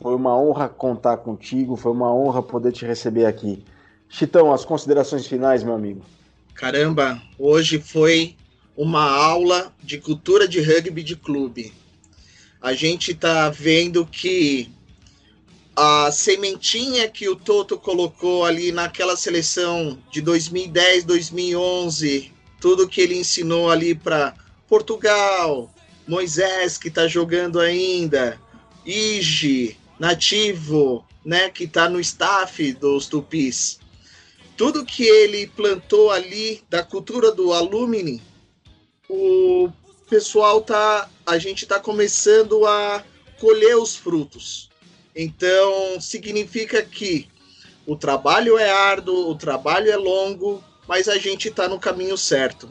Foi uma honra contar contigo, foi uma honra poder te receber aqui. Chitão, as considerações finais, meu amigo. Caramba, hoje foi uma aula de cultura de rugby de clube. A gente está vendo que a sementinha que o Toto colocou ali naquela seleção de 2010, 2011, tudo que ele ensinou ali para Portugal, Moisés que está jogando ainda, Ige, Nativo, né, que está no staff dos Tupis. Tudo que ele plantou ali da cultura do alumni, o pessoal tá, a gente está começando a colher os frutos. Então significa que o trabalho é árduo, o trabalho é longo, mas a gente está no caminho certo.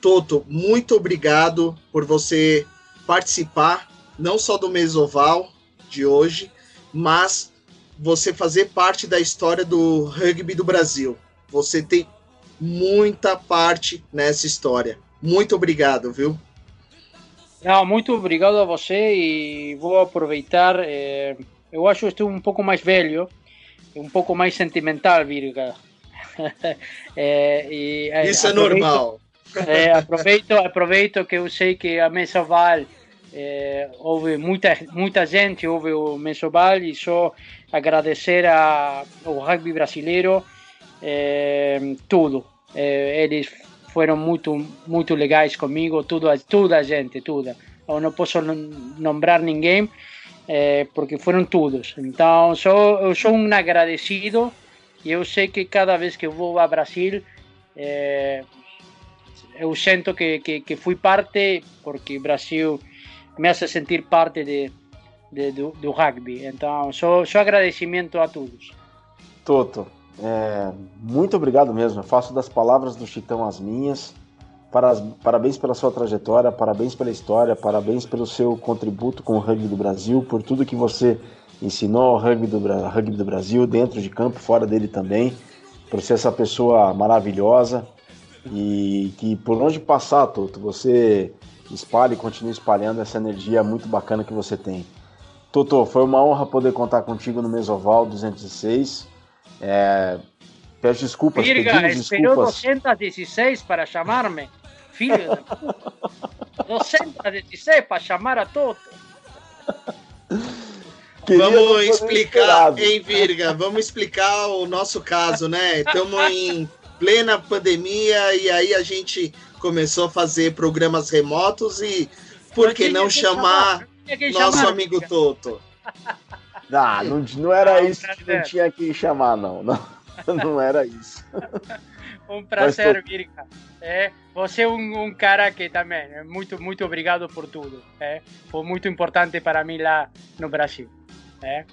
Toto, muito obrigado por você participar, não só do Mesoval de hoje, mas você fazer parte da história do rugby do Brasil. Você tem muita parte nessa história. Muito obrigado, viu? Não, muito obrigado a você e vou aproveitar. Eh, eu acho que estou um pouco mais velho, um pouco mais sentimental, Virga. [laughs] é, e, é, Isso é normal. É, aproveito, aproveito que eu sei que a Mesoval é, houve muita, muita gente, houve o Mesoval e só agradecer a, ao rugby brasileiro é, tudo. É, eles foram muito, muito legais comigo, tudo, toda a gente, toda. Eu não posso nombrar ninguém, é, porque foram todos. Então, sou, eu sou um agradecido e eu sei que cada vez que eu vou a Brasil, é, eu sinto que, que, que fui parte, porque o Brasil me hace sentir parte de, de do, do, rugby. Então, só, só agradecimento a todos. Toto, é, muito obrigado mesmo. Eu faço das palavras do Chitão as minhas. Parabéns pela sua trajetória, parabéns pela história, parabéns pelo seu contributo com o rugby do Brasil, por tudo que você ensinou o rugby do, rugby do Brasil, dentro de campo, fora dele também, por ser essa pessoa maravilhosa e que por onde passar, Toto, você espalhe e continue espalhando essa energia muito bacana que você tem. Toto, foi uma honra poder contar contigo no Mesoval 206. É, peço desculpas, Virga, pedimos esperou 216 para chamar-me, filho da puta. 216 para chamar a Toto. [laughs] Queria vamos explicar, hein, Virga? Vamos explicar o nosso caso, né? Estamos em plena pandemia e aí a gente começou a fazer programas remotos e por que não chamar nosso chamar, amigo Virga. Toto? Ah, não, não era não, isso que não tinha que chamar, não. Não, [laughs] não era isso. Um prazer, Virga. É, você é um, um, cara que também, é muito, muito obrigado por tudo. É, foi muito importante para mim lá no Brasil. É.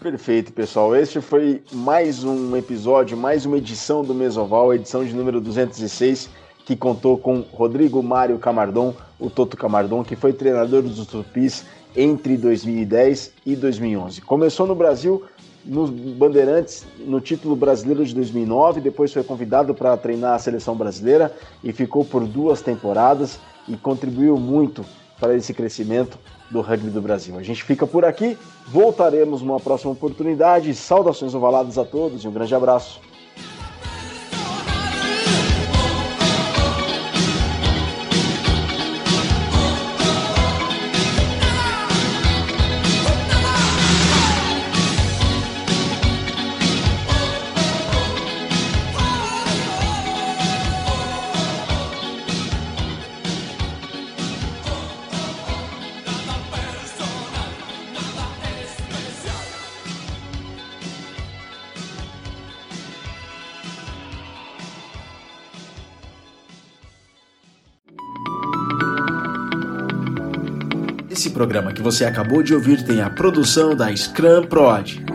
Perfeito, pessoal. Este foi mais um episódio, mais uma edição do Mesoval, edição de número 206, que contou com Rodrigo Mário Camardon, o Toto Camardon, que foi treinador dos Tupis entre 2010 e 2011. Começou no Brasil nos Bandeirantes no título brasileiro de 2009, depois foi convidado para treinar a seleção brasileira e ficou por duas temporadas e contribuiu muito para esse crescimento do rugby do Brasil. A gente fica por aqui, voltaremos numa próxima oportunidade. Saudações ovaladas a todos e um grande abraço. Programa que você acabou de ouvir tem a produção da Scrum Prod.